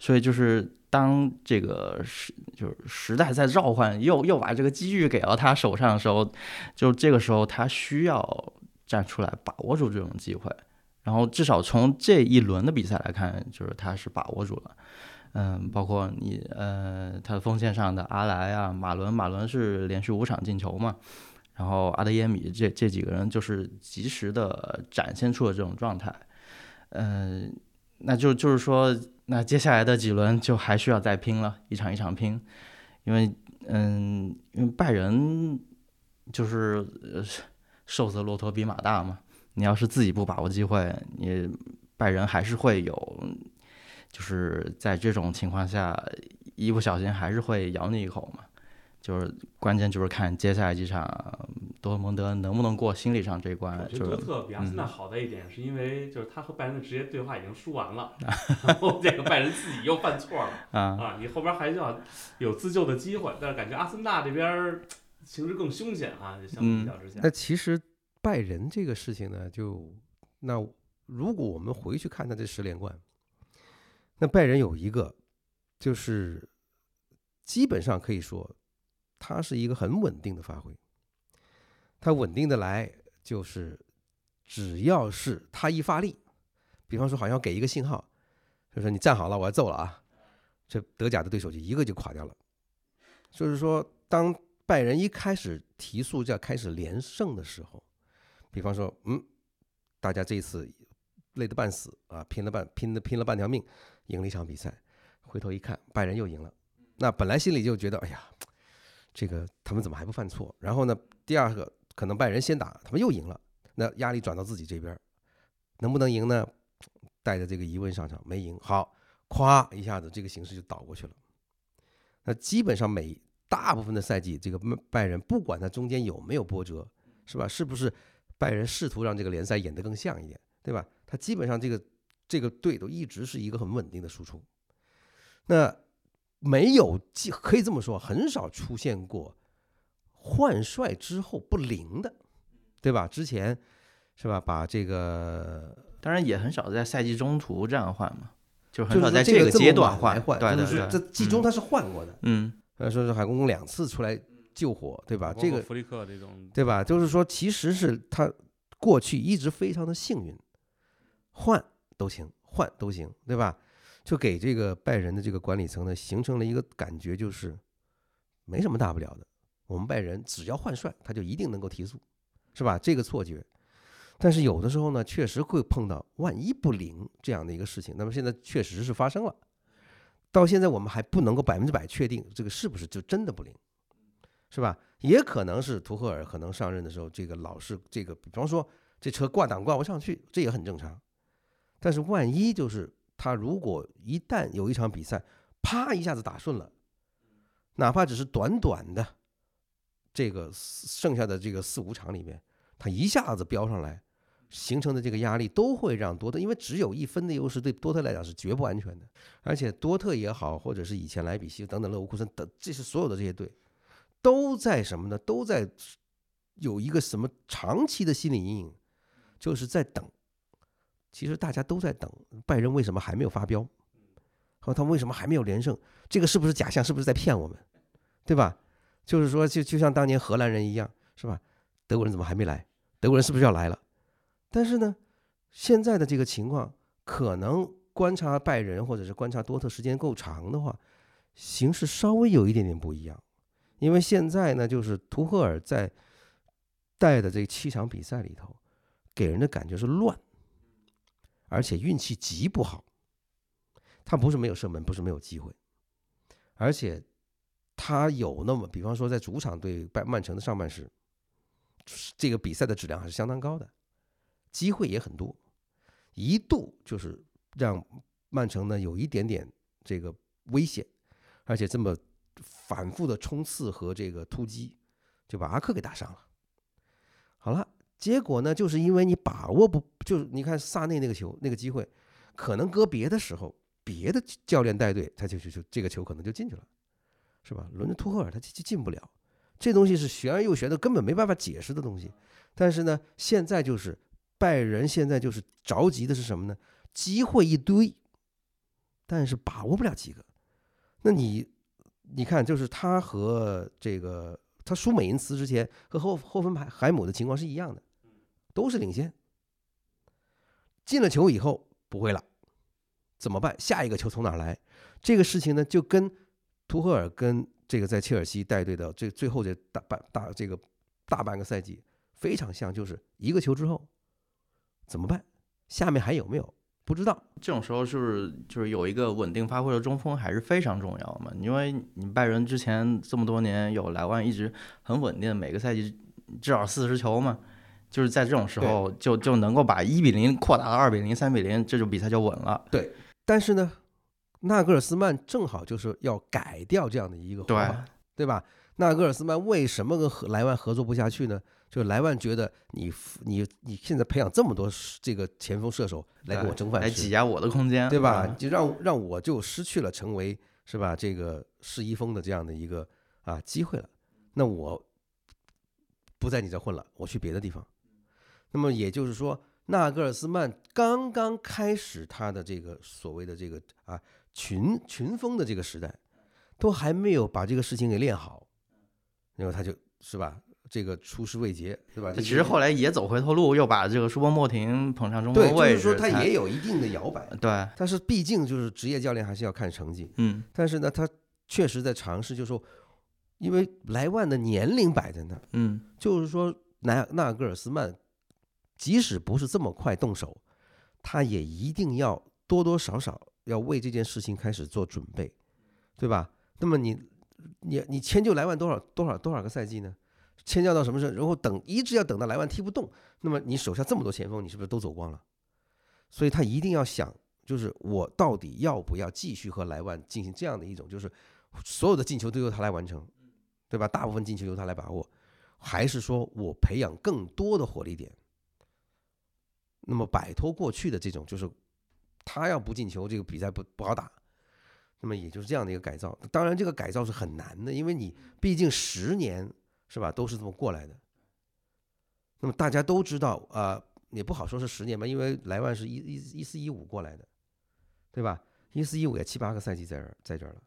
所以就是当这个时就是时代在召唤，又又把这个机遇给到他手上的时候，就这个时候他需要站出来把握住这种机会。然后至少从这一轮的比赛来看，就是他是把握住了。嗯，包括你呃他的锋线上的阿莱啊、马伦，马伦是连续五场进球嘛，然后阿德耶米这这几个人就是及时的展现出了这种状态。嗯，那就就是说。那接下来的几轮就还需要再拼了，一场一场拼，因为，嗯，因为拜仁就是瘦死骆驼比马大嘛。你要是自己不把握机会，你拜仁还是会有，就是在这种情况下，一不小心还是会咬你一口嘛。就是关键就是看接下来几场多特蒙德能不能过心理上这一关我，觉就得多特比阿森纳嗯好的一点，是因为就是他和拜仁的直接对话已经输完了，然后这个拜仁自己又犯错了 啊，啊，你后边还要有自救的机会，但是感觉阿森纳这边形势更凶险啊，就相比较之下，那其实拜仁这个事情呢，就那如果我们回去看他这十连冠，那拜仁有一个就是基本上可以说，他是一个很稳定的发挥，他稳定的来就是只要是他一发力，比方说好像给一个信号，就说你站好了，我要揍了啊，这德甲的对手就一个就垮掉了。就是说，当拜仁一开始提速就要开始连胜的时候，比方说，嗯，大家这一次累得半死啊，拼了半拼了拼了半条命，赢了一场比赛，回头一看，拜仁又赢了，那本来心里就觉得，哎呀，这个他们怎么还不犯错？然后呢，第二个可能拜仁先打，他们又赢了，那压力转到自己这边，能不能赢呢？带着这个疑问上场，没赢，好，咵一下子这个形势就倒过去了。那基本上每大部分的赛季，这个拜仁不管他中间有没有波折，是吧？是不是拜仁试图让这个联赛演得更像一点，对吧？他基本上这个这个队都一直是一个很稳定的输出。那没有，可以这么说，很少出现过换帅之后不灵的，对吧？之前是吧？把这个当然也很少在赛季中途这样换嘛，就很少在这个阶段晚来换，对对就是这，季中他是换过的。嗯呃，说是海公公两次出来救火，对吧？这个弗利克这种，对吧？就是说，其实是他过去一直非常的幸运，换都行，换都行，对吧？就给这个拜仁的这个管理层呢，形成了一个感觉，就是没什么大不了的。我们拜仁只要换帅，他就一定能够提速，是吧？这个错觉。但是有的时候呢，确实会碰到万一不灵这样的一个事情。那么现在确实是发生了，到现在我们还不能够百分之百确定这个是不是就真的不灵，是吧？也可能是图赫尔可能上任的时候，这个老是这个，比方说这车挂档挂不上去，这也很正常。但是万一就是他如果一旦有一场比赛，啪一下子打顺了，哪怕只是短短的这个剩下的这个四五场里面，他一下子飙上来，形成的这个压力都会让多特，因为只有一分的优势，对多特来讲是绝不安全的。而且多特也好，或者是以前莱比锡等等勒沃库森等，这是所有的这些队，都在什么呢？都在有一个什么长期的心理阴影，就是在等。其实大家都在等拜仁为什么还没有发飙，和他们为什么还没有连胜？这个是不是假象？是不是在骗我们？对吧？就是说，就就像当年荷兰人一样，是吧？德国人怎么还没来？德国人是不是要来了？但是呢，现在的这个情况，可能观察拜仁或者是观察多特时间够长的话，形势稍微有一点点不一样。因为现在呢，就是图赫尔在带的这七场比赛里头，给人的感觉是乱，而且运气极不好。他不是没有射门，不是没有机会，而且他有那么，比方说在主场对拜曼城的上半时，这个比赛的质量还是相当高的，机会也很多，一度就是让曼城呢有一点点这个危险，而且这么反复的冲刺和这个突击，就把阿克给打伤了。好了，结果呢，就是因为你把握不，就是你看萨内那个球那个机会，可能搁别的时候，别的教练带队，他就就就这个球可能就进去了，是吧？轮着图赫尔他就就进不了，这东西是玄而又玄的，根本没办法解释的东西。但是呢，现在就是拜仁现在就是着急的是什么呢？机会一堆，但是把握不了几个。那你你看，就是他和这个他输美因茨之前和后后分海海姆的情况是一样的，都是领先，进了球以后不会了，怎么办？下一个球从哪来？这个事情呢，就跟图赫尔跟这个在切尔西带队的这最后这大半大这个大半个赛季非常像，就是一个球之后怎么办？下面还有没有？不知道。这种时候是不是就是有一个稳定发挥的中锋还是非常重要嘛？因为你拜仁之前这么多年有莱万一直很稳定，每个赛季至少四十球嘛，就是在这种时候就就能够把一比零扩大到二比零、三比零，这种比赛就稳了。对但是呢，纳格尔斯曼正好就是要改掉这样的一个活对，法，对吧？纳格尔斯曼为什么跟和莱万合作不下去呢？就莱万觉得你你你现在培养这么多这个前锋射手来给我争饭吃，来挤压我的空间，对吧？嗯就让让我就失去了成为是吧这个世一锋的这样的一个啊机会了。那我不在你这混了，我去别的地方。那么也就是说，纳格尔斯曼刚刚开始他的这个所谓的这个啊群群风的这个时代，都还没有把这个事情给练好，然后他就是吧这个出师未捷，对吧？其实后来也走回头路，又把这个舒波莫廷捧上中对，锋位置，就是说他也有一定的摇摆，对，但是毕竟就是职业教练还是要看成绩。嗯但是呢，他确实在尝试，就是说，因为莱万的年龄摆在那儿，嗯就是说纳纳格尔斯曼，即使不是这么快动手，他也一定要多多少少要为这件事情开始做准备，对吧？那么你你你迁就莱万多少多少多少个赛季呢？迁就到什么时候？然后等一直要等到莱万踢不动，那么你手下这么多前锋，你是不是都走光了？所以他一定要想，就是我到底要不要继续和莱万进行这样的一种，就是所有的进球都由他来完成，对吧？大部分进球由他来把握，还是说我培养更多的火力点？那么摆脱过去的这种，就是他要不进球，这个比赛不不好打。那么也就是这样的一个改造。当然，这个改造是很难的，因为你毕竟十年是吧，都是这么过来的。那么大家都知道啊、也不好说是十年吧，因为莱万是一一一四一五过来的，对吧？一四一五也七八个赛季在这儿在这儿了。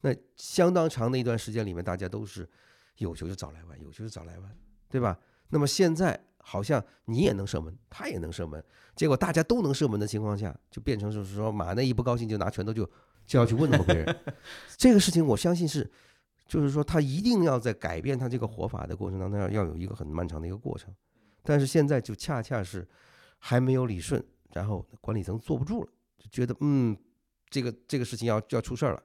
那相当长的一段时间里面，大家都是有球就找莱万，有球就找莱万，对吧？那么现在好像你也能射门，他也能射门，结果大家都能射门的情况下，就变成就是说马内一不高兴就拿拳头就就要去问候别人。这个事情我相信是，就是说他一定要在改变他这个活法的过程当中，要要有一个很漫长的一个过程。但是现在就恰恰是还没有理顺，然后管理层坐不住了，就觉得嗯，这个这个事情要要出事儿了，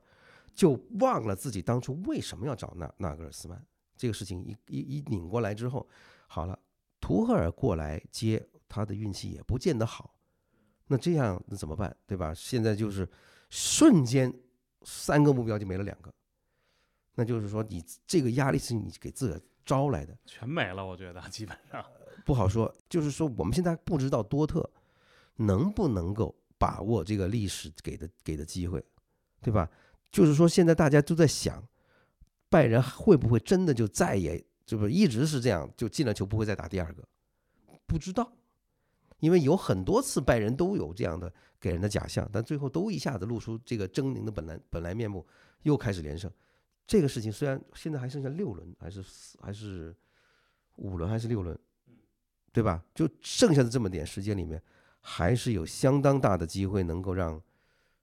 就忘了自己当初为什么要找纳纳格尔斯曼。这个事情一一一拧过来之后，好了，图赫尔过来接，他的运气也不见得好。那这样那怎么办？对吧？现在就是瞬间三个目标就没了两个，那就是说你这个压力是你给自个儿招来的。全没了，我觉得基本上。不好说，就是说我们现在不知道多特能不能够把握这个历史给的给的机会，对吧？就是说现在大家都在想，拜仁会不会真的就再也就不一直是这样，就进了球不会再打第二个？不知道，因为有很多次拜仁都有这样的给人的假象，但最后都一下子露出这个狰狞的本来本来面目，又开始连胜。这个事情虽然现在还剩下六轮，还是四还是五轮还是六轮，对吧？就剩下的这么点时间里面，还是有相当大的机会能够让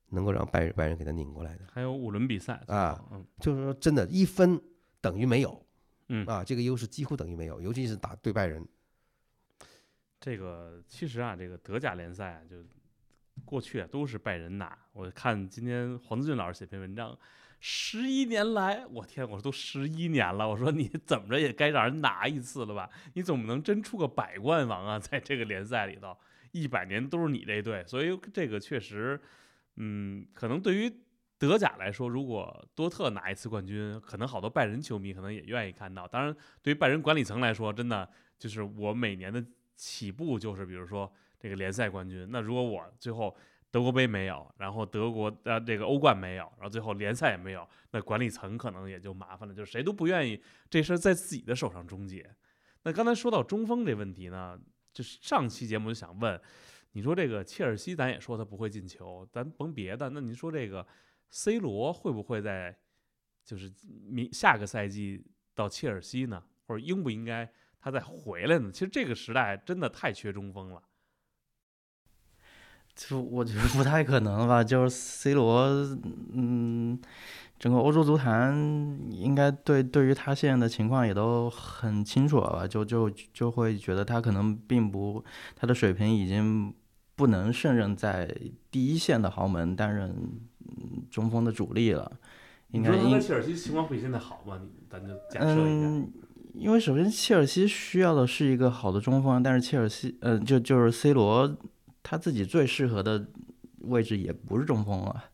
能够让拜仁拜仁给他拧过来的。还有五轮比赛啊，嗯就是说，真的，一分等于没有，嗯啊，这个优势几乎等于没有，尤其是打对拜仁。这个其实啊，这个德甲联赛啊，就过去啊都是拜仁拿。我看今天黄子俊老师写篇文章，十一年来，我天，我说都十一年了，我说你 怎么着也该让人拿一次了吧？你总不能真出个百冠王啊，在这个联赛里头，一百年都是你这队，所以这个确实，嗯，可能对于德甲来说，如果多特拿一次冠军，可能好多拜仁球迷可能也愿意看到。当然，对于拜仁管理层来说，真的就是我每年的起步就是，比如说这个联赛冠军。那如果我最后德国杯没有，然后德国呃这个欧冠没有，然后最后联赛也没有，那管理层可能也就麻烦了，就是谁都不愿意这事儿在自己的手上终结。那刚才说到中锋这问题呢，就是上期节目就想问，你说这个切尔西，咱也说他不会进球，咱甭别的，那你说这个 C 罗会不会在就是明下个赛季到切尔西呢？或者应不应该他再回来呢？其实这个时代真的太缺中锋了。就我觉得不太可能吧，就是 C 罗，嗯，整个欧洲足坛应该对对于他现在的情况也都很清楚了吧，就就就会觉得他可能并不，他的水平已经不能胜任在第一线的豪门担任嗯中锋的主力了，应该应切尔西情况比现在好吗？你咱就假设一下。嗯，因为首先切尔西需要的是一个好的中锋，但是切尔西，呃，就就是 C 罗他自己最适合的位置也不是中锋了。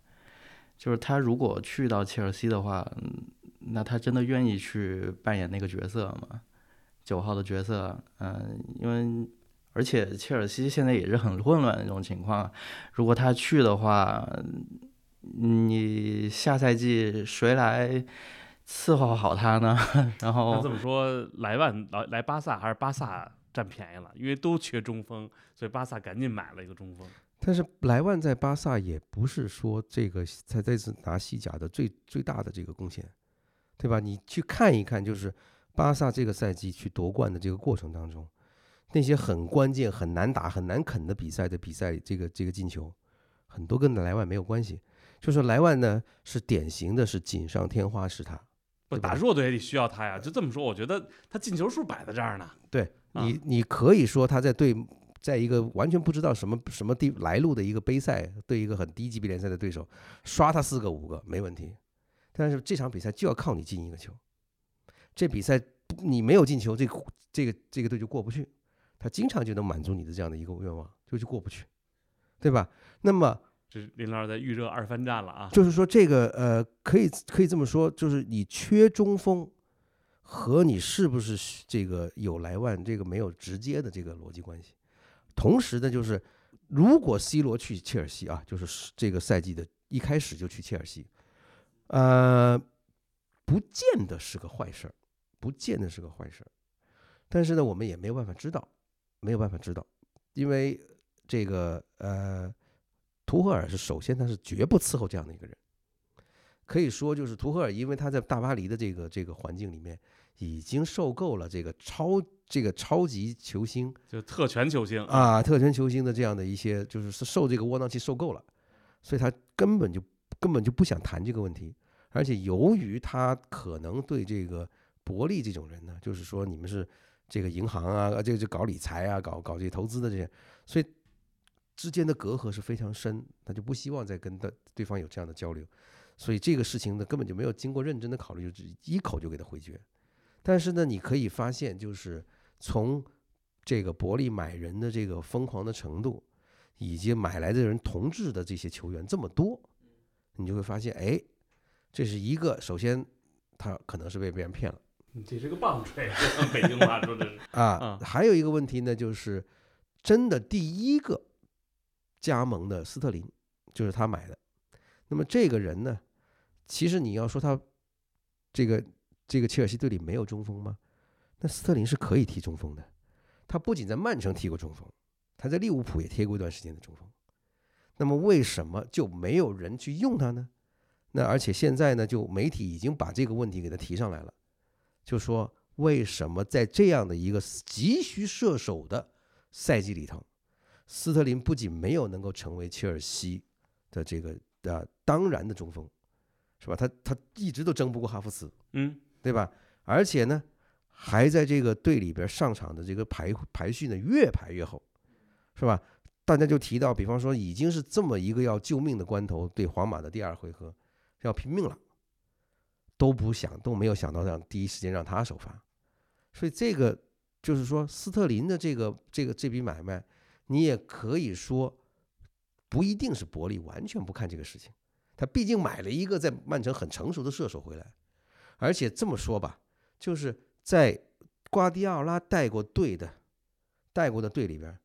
就是他如果去到切尔西的话，嗯那他真的愿意去扮演那个角色吗？九号的角色，嗯，因为而且切尔西现在也是很混乱的一种情况，如果他去的话，你下赛季谁来伺候好他呢？然后那这么说，莱万来来巴萨还是巴萨占便宜了？因为都缺中锋，所以巴萨赶紧买了一个中锋。但是莱万在巴萨也不是说这个他这次拿西甲的最最大的这个贡献，对吧？你去看一看，就是巴萨这个赛季去夺冠的这个过程当中，那些很关键、很难打、很难啃的比赛的比赛，这个这个进球，很多跟莱万没有关系。就是莱万呢，是典型的是锦上添花，是他。不打弱队也得需要他呀。就这么说，我觉得他进球数摆在这儿呢。对啊你，你可以说他在对，在一个完全不知道什么什么地来路的一个杯赛，对一个很低级别联赛的对手，刷他四个五个没问题。但是这场比赛就要靠你进一个球，这比赛你没有进球，这个这个这个队就过不去。他经常就能满足你的这样的一个愿望，就就过不去，对吧？那么这是林老师在预热二番战了啊。就是说，这个呃，可以可以这么说，就是你缺中锋和你是不是这个有莱万这个没有直接的这个逻辑关系。同时呢，就是如果 C 罗去切尔西啊，就是这个赛季的一开始就去切尔西，呃，不见得是个坏事儿，不见得是个坏事儿。但是呢，我们也没有办法知道，没有办法知道，因为这个呃。图赫尔是首先他是绝不伺候这样的一个人，可以说就是图赫尔，因为他在大巴黎的这个这个环境里面已经受够了这个超这个超级球星就特权球星，啊特权球星的这样的一些，就是是受这个窝囊气受够了，所以他根本就根本就不想谈这个问题，而且由于他可能对这个伯利这种人呢，就是说你们是这个银行啊，这个就搞理财啊，搞搞这些投资的这些，所以。之间的隔阂是非常深，他就不希望再跟他对方有这样的交流，所以这个事情呢根本就没有经过认真的考虑，就一口就给他回绝。但是呢，你可以发现，就是从这个伯利买人的这个疯狂的程度，以及买来的人同质的这些球员这么多，你就会发现，哎，这是一个首先他可能是被别人骗了你这是个棒槌，用 北京话说的是。啊，还有一个问题呢，就是真的第一个。加盟的斯特林就是他买的，那么这个人呢，其实你要说他这个这个切尔西队里没有中锋吗？那斯特林是可以踢中锋的，他不仅在曼城踢过中锋，他在利物浦也踢过一段时间的中锋。那么为什么就没有人去用他呢？那而且现在呢，就媒体已经把这个问题给他提上来了，就说为什么在这样的一个急需射手的赛季里头？斯特林不仅没有能够成为切尔西的这个呃当然的中锋，是吧？他他一直都争不过哈弗茨，嗯，对吧？而且呢，还在这个队里边上场的这个排排序呢越排越后，是吧？大家就提到，比方说已经是这么一个要救命的关头，对皇马的第二回合要拼命了，都不想都没有想到让第一时间让他首发，所以这个就是说斯特林的这个这个这笔买卖。你也可以说，不一定是伯利完全不看这个事情，他毕竟买了一个在曼城很成熟的射手回来，而且这么说吧，就是在瓜迪奥拉带过队的带过的队里边，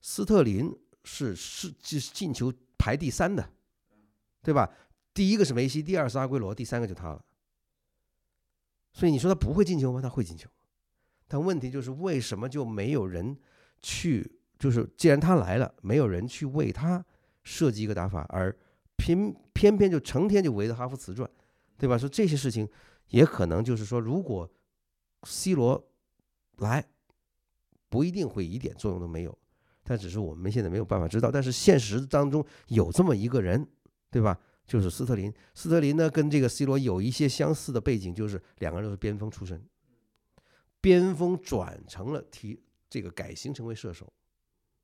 斯特林是是进进球排第三的，对吧？第一个是梅西，第二是阿圭罗，第三个就他了。所以你说他不会进球吗？他会进球，但问题就是为什么就没有人去？就是既然他来了，没有人去为他设计一个打法，而偏偏偏就成天就围着哈弗茨转，对吧？说这些事情也可能就是说，如果 C 罗来，不一定会一点作用都没有，但只是我们现在没有办法知道。但是现实当中有这么一个人，对吧？就是斯特林。斯特林呢，跟这个 C 罗有一些相似的背景，就是两个人都是边锋出身，边锋转成了踢这个改型成为射手。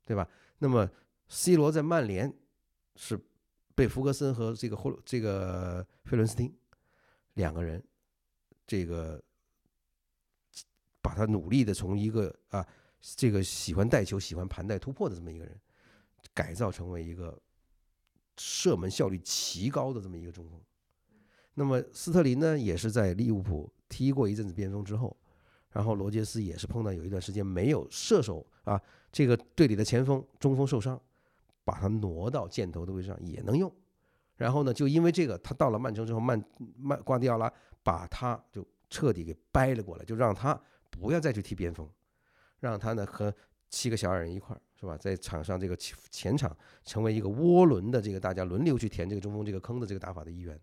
对吧？那么，C 罗在曼联是被福格森和这个霍这个费伦斯汀两个人，这个把他努力的从一个啊这个喜欢带球、喜欢盘带突破的这么一个人，改造成为一个射门效率奇高的这么一个中锋。那么斯特林呢，也是在利物浦踢过一阵子边锋之后，然后罗杰斯也是碰到有一段时间没有射手啊，这个队里的前锋、中锋受伤，把他挪到箭头的位置上也能用。然后呢，就因为这个，他到了曼城之后，曼曼瓜迪奥拉把他就彻底给掰了过来，就让他不要再去踢边锋，让他呢和七个小矮人一块儿，是吧？在场上这个前前场成为一个涡轮的这个大家轮流去填这个中锋这个坑的这个打法的一员。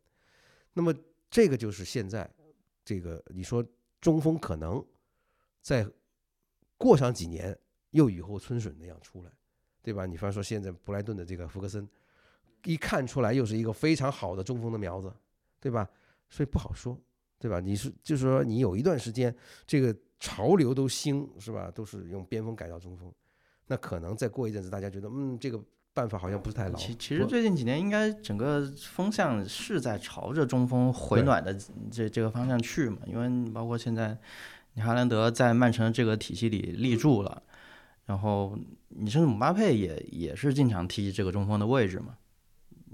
那么这个就是现在这个你说中锋可能再过上几年又雨后春笋那样出来，对吧？你方说现在布莱顿的这个福格森。一看出来又是一个非常好的中锋的苗子，对吧？所以不好说，对吧？你是就是说你有一段时间这个潮流都兴是吧？都是用边锋改造中锋，那可能再过一阵子，大家觉得嗯这个办法好像不是太牢。其其实最近几年应该整个风向是在朝着中锋回暖的这这个方向去嘛，因为包括现在你哈兰德在曼城这个体系里立住了，然后你甚至姆巴佩也也是经常踢这个中锋的位置嘛。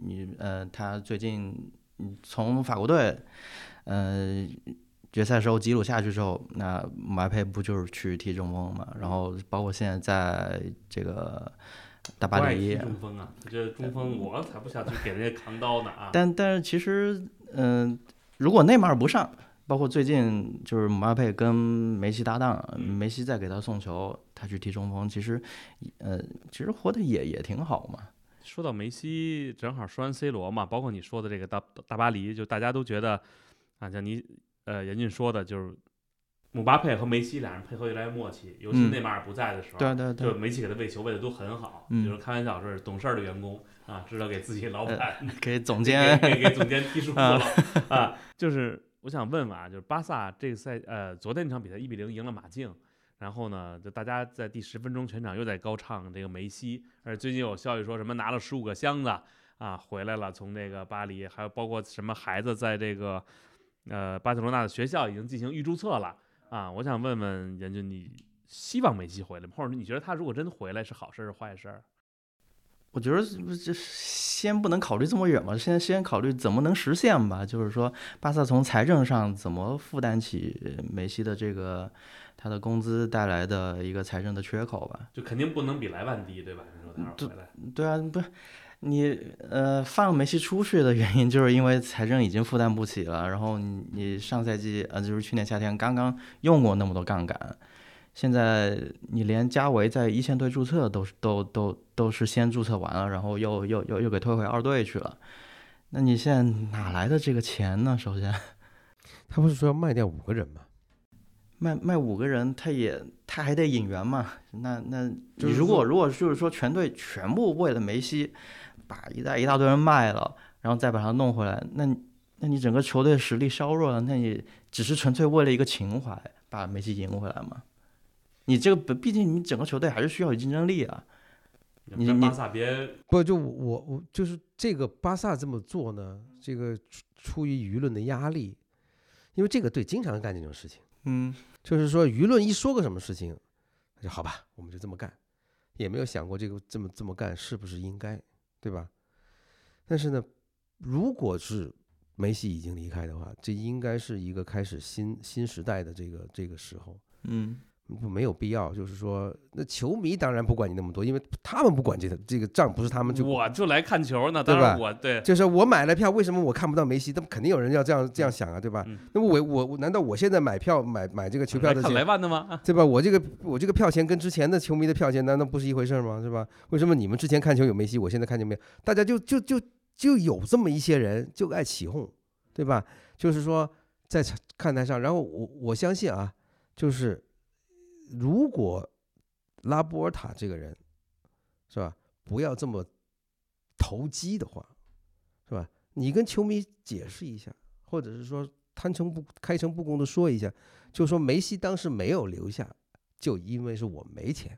你呃，他最近从法国队，呃，决赛时候吉鲁下去之后，那马佩不就是去踢中锋嘛？然后包括现在在这个大巴黎，中锋啊，这中锋我才不想去给人家扛刀呢啊！但但是其实，嗯，如果内马尔不上，包括最近就是姆巴佩跟梅西搭档，梅西再给他送球，他去踢中锋，其实，呃，其实活得也也挺好嘛。说到梅西，正好说完 C 罗嘛，包括你说的这个大大巴黎，就大家都觉得啊，像你呃严俊说的，就是姆巴佩和梅西两人配合越来越默契，尤其内马尔不在的时候，对对对，就梅西给他喂球喂的都很好，就是开玩笑说是懂事儿的员工啊，知道给自己老板 给总监给给总监踢舒服了 啊。就是我想问问啊，就是巴萨这个赛呃昨天那场比赛一比零赢了马竞。然后呢，就大家在第十分钟全场又在高唱这个梅西，而最近有消息说什么拿了十五个箱子啊回来了，从这个巴黎，还有包括什么孩子在这个呃巴塞罗那的学校已经进行预注册了啊。我想问问严俊，你希望梅西回来吗？或者你觉得他如果真的回来是好事是坏事？我觉得这先不能考虑这么远嘛，先先考虑怎么能实现吧。就是说，巴萨从财政上怎么负担起梅西的这个。他的工资带来的一个财政的缺口吧，就肯定不能比莱万低，对吧？你说他回来，对啊，不是你呃放梅西出去的原因，就是因为财政已经负担不起了。然后你你上赛季呃就是去年夏天刚刚用过那么多杠杆，现在你连加维在一线队注册都是都都都是先注册完了，然后又又又又给退回二队去了。那你现在哪来的这个钱呢？首先，他不是说要卖掉五个人吗？卖卖五个人，他也他还得引援嘛？那那你如果如果就是说全队全部为了梅西，把一大一大堆人卖了，然后再把他弄回来，那那你整个球队实力削弱了，那你只是纯粹为了一个情怀把梅西赢回来吗？你这个毕竟你整个球队还是需要有竞争力啊。你巴萨别不就我我就是这个巴萨这么做呢？这个出出于舆论的压力，因为这个队经常干这种事情。嗯。就是说，舆论一说个什么事情，那就好吧，我们就这么干，也没有想过这个这么这么干是不是应该，对吧？但是呢，如果是梅西已经离开的话，这应该是一个开始新新时代的这个这个时候，嗯。没有必要，就是说，那球迷当然不管你那么多，因为他们不管这个这个账不是他们就我就来看球呢，对吧？我对，就是我买了票，为什么我看不到梅西？那肯定有人要这样这样想啊，对吧？那么我我难道我现在买票买买这个球票的钱，来万的吗？对吧？我这个我这个票钱跟之前的球迷的票钱难道不是一回事吗？是吧？为什么你们之前看球有梅西，我现在看见没有？大家就就就就有这么一些人就爱起哄，对吧？就是说在看台上，然后我我相信啊，就是。如果拉波尔塔这个人是吧，不要这么投机的话，是吧？你跟球迷解释一下，或者是说摊诚不开诚布公的说一下，就说梅西当时没有留下，就因为是我没钱，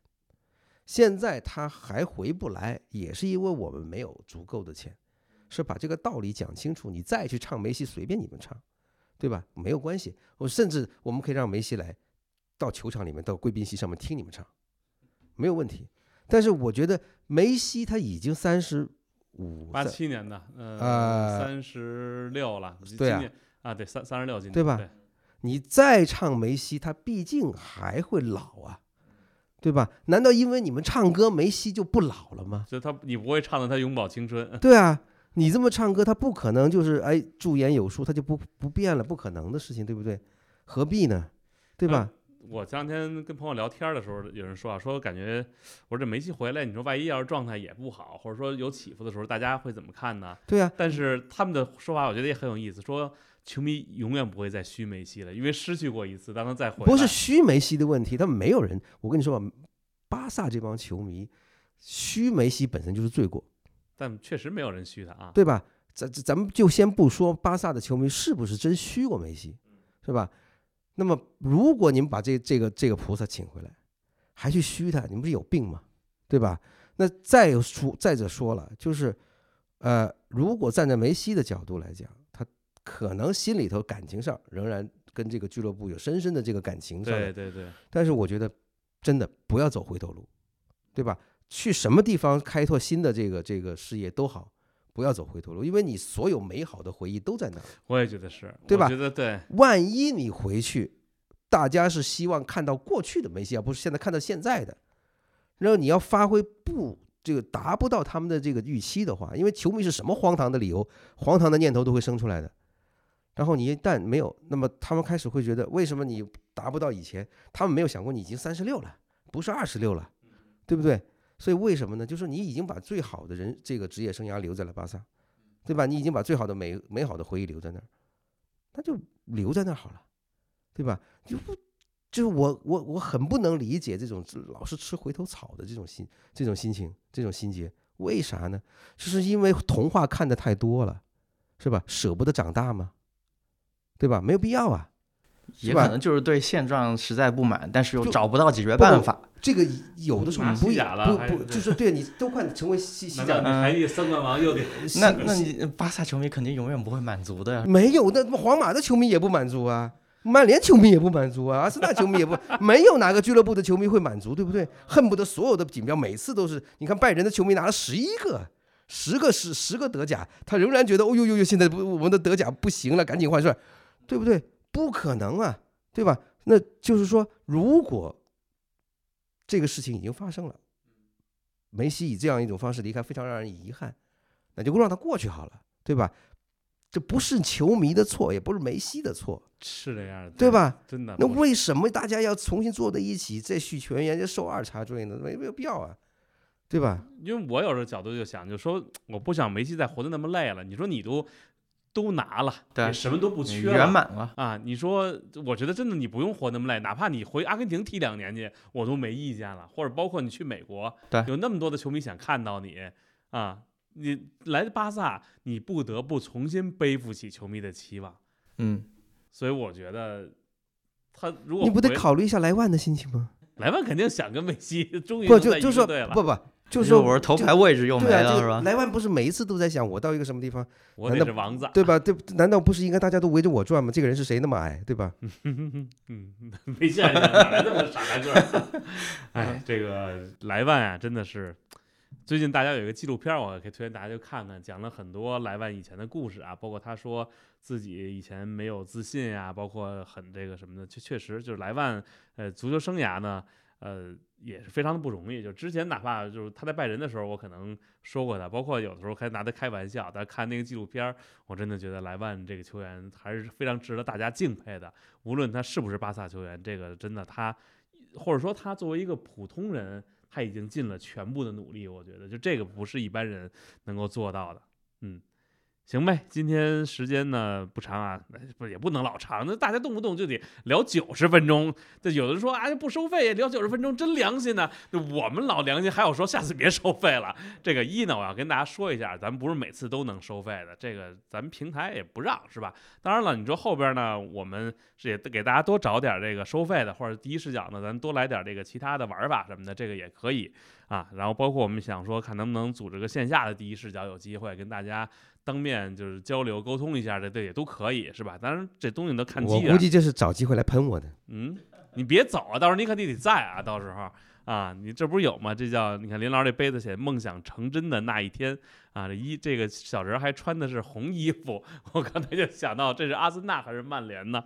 现在他还回不来，也是因为我们没有足够的钱，是把这个道理讲清楚，你再去唱梅西，随便你们唱，对吧？没有关系，我甚至我们可以让梅西来。到球场里面，到贵宾席上面听你们唱，没有问题。但是我觉得梅西他已经三十五八七年的，呃，呃三十六了，对啊对，三三十六今年，对吧对，你再唱梅西，他毕竟还会老啊，对吧？难道因为你们唱歌梅西就不老了吗？就他你不会唱的他永葆青春，对啊，你这么唱歌，他不可能就是哎驻颜有术，他就不不变了，不可能的事情，对不对？何必呢？对吧？我前两天跟朋友聊天的时候，有人说啊，说感觉我说这梅西回来，你说万一要是状态也不好，或者说有起伏的时候，大家会怎么看呢？对啊，但是他们的说法我觉得也很有意思，说球迷永远不会再虚梅西了，因为失去过一次，当他再回来，不是虚梅西的问题，他们没有人。我跟你说吧，巴萨这帮球迷虚梅西本身就是罪过，但确实没有人虚他啊。对吧？咱咱咱们就先不说巴萨的球迷是不是真虚过梅西，是吧？那么如果你们把这这个这个菩萨请回来，还去虚他，你们不是有病吗？对吧？那再有说再者说了，就是呃，如果站在梅西的角度来讲，他可能心里头感情上仍然跟这个俱乐部有深深的这个感情上对对对，但是我觉得真的不要走回头路，对吧？去什么地方开拓新的这个这个事业都好，不要走回头路，因为你所有美好的回忆都在那儿。我也觉得是，对吧我觉得对，万一你回去，大家是希望看到过去的梅西，而不是现在看到现在的，然后你要发挥不这个达不到他们的这个预期的话，因为球迷是什么荒唐的理由、荒唐的念头都会生出来的。然后你一旦没有，那么他们开始会觉得，为什么你达不到以前？他们没有想过你已经三十六了，不是二十六了，对不对？所以为什么呢？就是你已经把最好的人这个职业生涯留在了巴萨，对吧？你已经把最好的美美好的回忆留在那儿，那就留在那儿好了，对吧？就不就是我我我很不能理解这种老是吃回头草的这种心这种心情这种心结，为啥呢？就是因为童话看的太多了，是吧？舍不得长大吗？对吧？没有必要啊。也可能就是对现状实在不满，但是又找不到解决办法。这个有的时候拿不西甲了不不，就是对你都快成为西西甲难道你还得三冠王又得那那你巴萨球迷肯定永远不会满足的呀。没有，那皇马的球迷也不满足啊，曼联球迷也不满足啊，阿森纳球迷也不，没有哪个俱乐部的球迷会满足，对不对？恨不得所有的锦标每次都是，你看拜仁的球迷拿了十一个，十个十十个德甲，他仍然觉得哦呦呦呦，现在不我们的德甲不行了，赶紧换帅，对不对？不可能啊，对吧？那就是说，如果这个事情已经发生了，梅西以这样一种方式离开，非常让人遗憾，那就让他过去好了，对吧？这不是球迷的错，也不是梅西的错，是这样的，对？吧？真的，那为什么大家要重新坐在一起再续全员，就受二茬罪呢？没没有必要啊，对吧？因为我有时候角度就想，就说我不想梅西再活得那么累了。你说你都都拿了，对也什么都不缺圆。满了，啊，你说，我觉得真的你不用活那么累，哪怕你回阿根廷踢两年去，我都没意见了。或者包括你去美国，对有那么多的球迷想看到你啊，你来巴萨，你不得不重新背负起球迷的期望。嗯，所以我觉得，他如果你不得考虑一下莱万的心情吗？莱万肯定想跟梅西终于在一就就说个队了，不不，就是说我是头牌位置又没对啊，了，是吧？莱万不是每一次都在想我到一个什么地方，我难道得是王子。对吧？对，难道不是应该大家都围着我转吗？这个人是谁那么矮，对吧？嗯，没见过哪来这么傻大个儿？哎，这个莱万啊，真的是。最近大家有一个纪录片，我可以推荐大家去看看，讲了很多莱万以前的故事啊，包括他说自己以前没有自信呀、包括很这个什么的，确确实就是莱万呃足球生涯呢，呃也是非常的不容易。就之前哪怕就是他在拜仁的时候，我可能说过他，包括有的时候还拿他开玩笑，但看那个纪录片，我真的觉得莱万这个球员还是非常值得大家敬佩的。无论他是不是巴萨球员，这个真的他，或者说他作为一个普通人，他已经尽了全部的努力。我觉得就这个不是一般人能够做到的。嗯，行呗，今天时间呢不长啊，不也不能老长，那大家动不动就得聊九十分钟。这有的人说哎不收费聊九十分钟真良心呢、我们老良心，还有说下次别收费了。这个一呢，我要跟大家说一下，咱们不是每次都能收费的，这个咱们平台也不让，是吧？当然了，你说后边呢，我们是也给大家多找点这个收费的，或者第一视角呢，咱多来点这个其他的玩法什么的，这个也可以啊。然后包括我们想说，看能不能组织个线下的第一视角，有机会跟大家当面就是交流沟通一下，这这也都可以，是吧？当然这东西都看机缘我估。计这是找机会来喷我的。嗯，你别走啊，到时候你肯定得在啊，到时候啊，你这不是有吗？这叫你看林老师这杯子写“梦想成真的那一天”啊，这一这个小人还穿的是红衣服，我刚才就想到这是阿森纳还是曼联呢？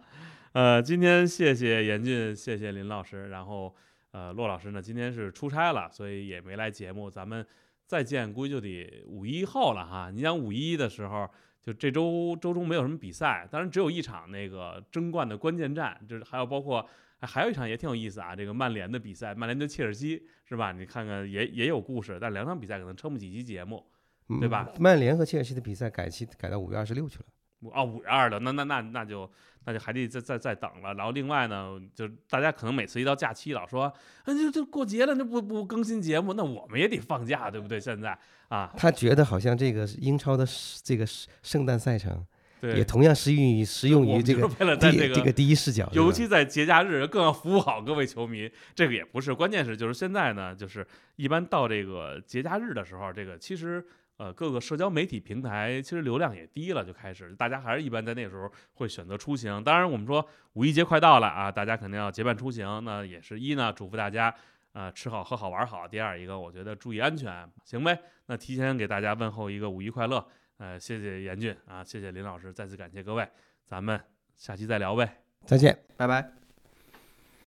呃，今天谢谢严俊，谢谢林老师，然后呃骆老师呢今天是出差了，所以也没来节目，咱们再见估计就得五一后了哈。你想五一的时候，就这周周中没有什么比赛，当然只有一场那个争冠的关键战，就是还有包括。哎，还有一场也挺有意思啊，这个曼联的比赛，曼联对切尔西是吧？你看看也也有故事，但两场比赛可能撑不起期节目，对吧？曼联和切尔西的比赛改期改到五月二十六去了。啊，五月二的，那那那那就那就还得再再再等了。然后另外呢，就大家可能每次一到假期老说，那，就就过节了，那不不更新节目，那我们也得放假，对不对？现在啊，他觉得好像这个英超的这个圣诞赛程。对，也同样适用于适用于这个第这个第一视角，尤其在节假日更要服务好各位球迷。这个也不是，关键是就是现在呢，就是一般到这个节假日的时候，这个其实呃各个社交媒体平台其实流量也低了，就开始大家还是一般在那个时候会选择出行。当然我们说五一节快到了啊，大家肯定要结伴出行，那也是一呢嘱咐大家啊吃好喝好玩好。第二一个我觉得注意安全，行呗。那提前给大家问候一个五一快乐。呃，谢谢严俊啊，谢谢林老师，再次感谢各位，咱们下期再聊呗，再见，拜拜。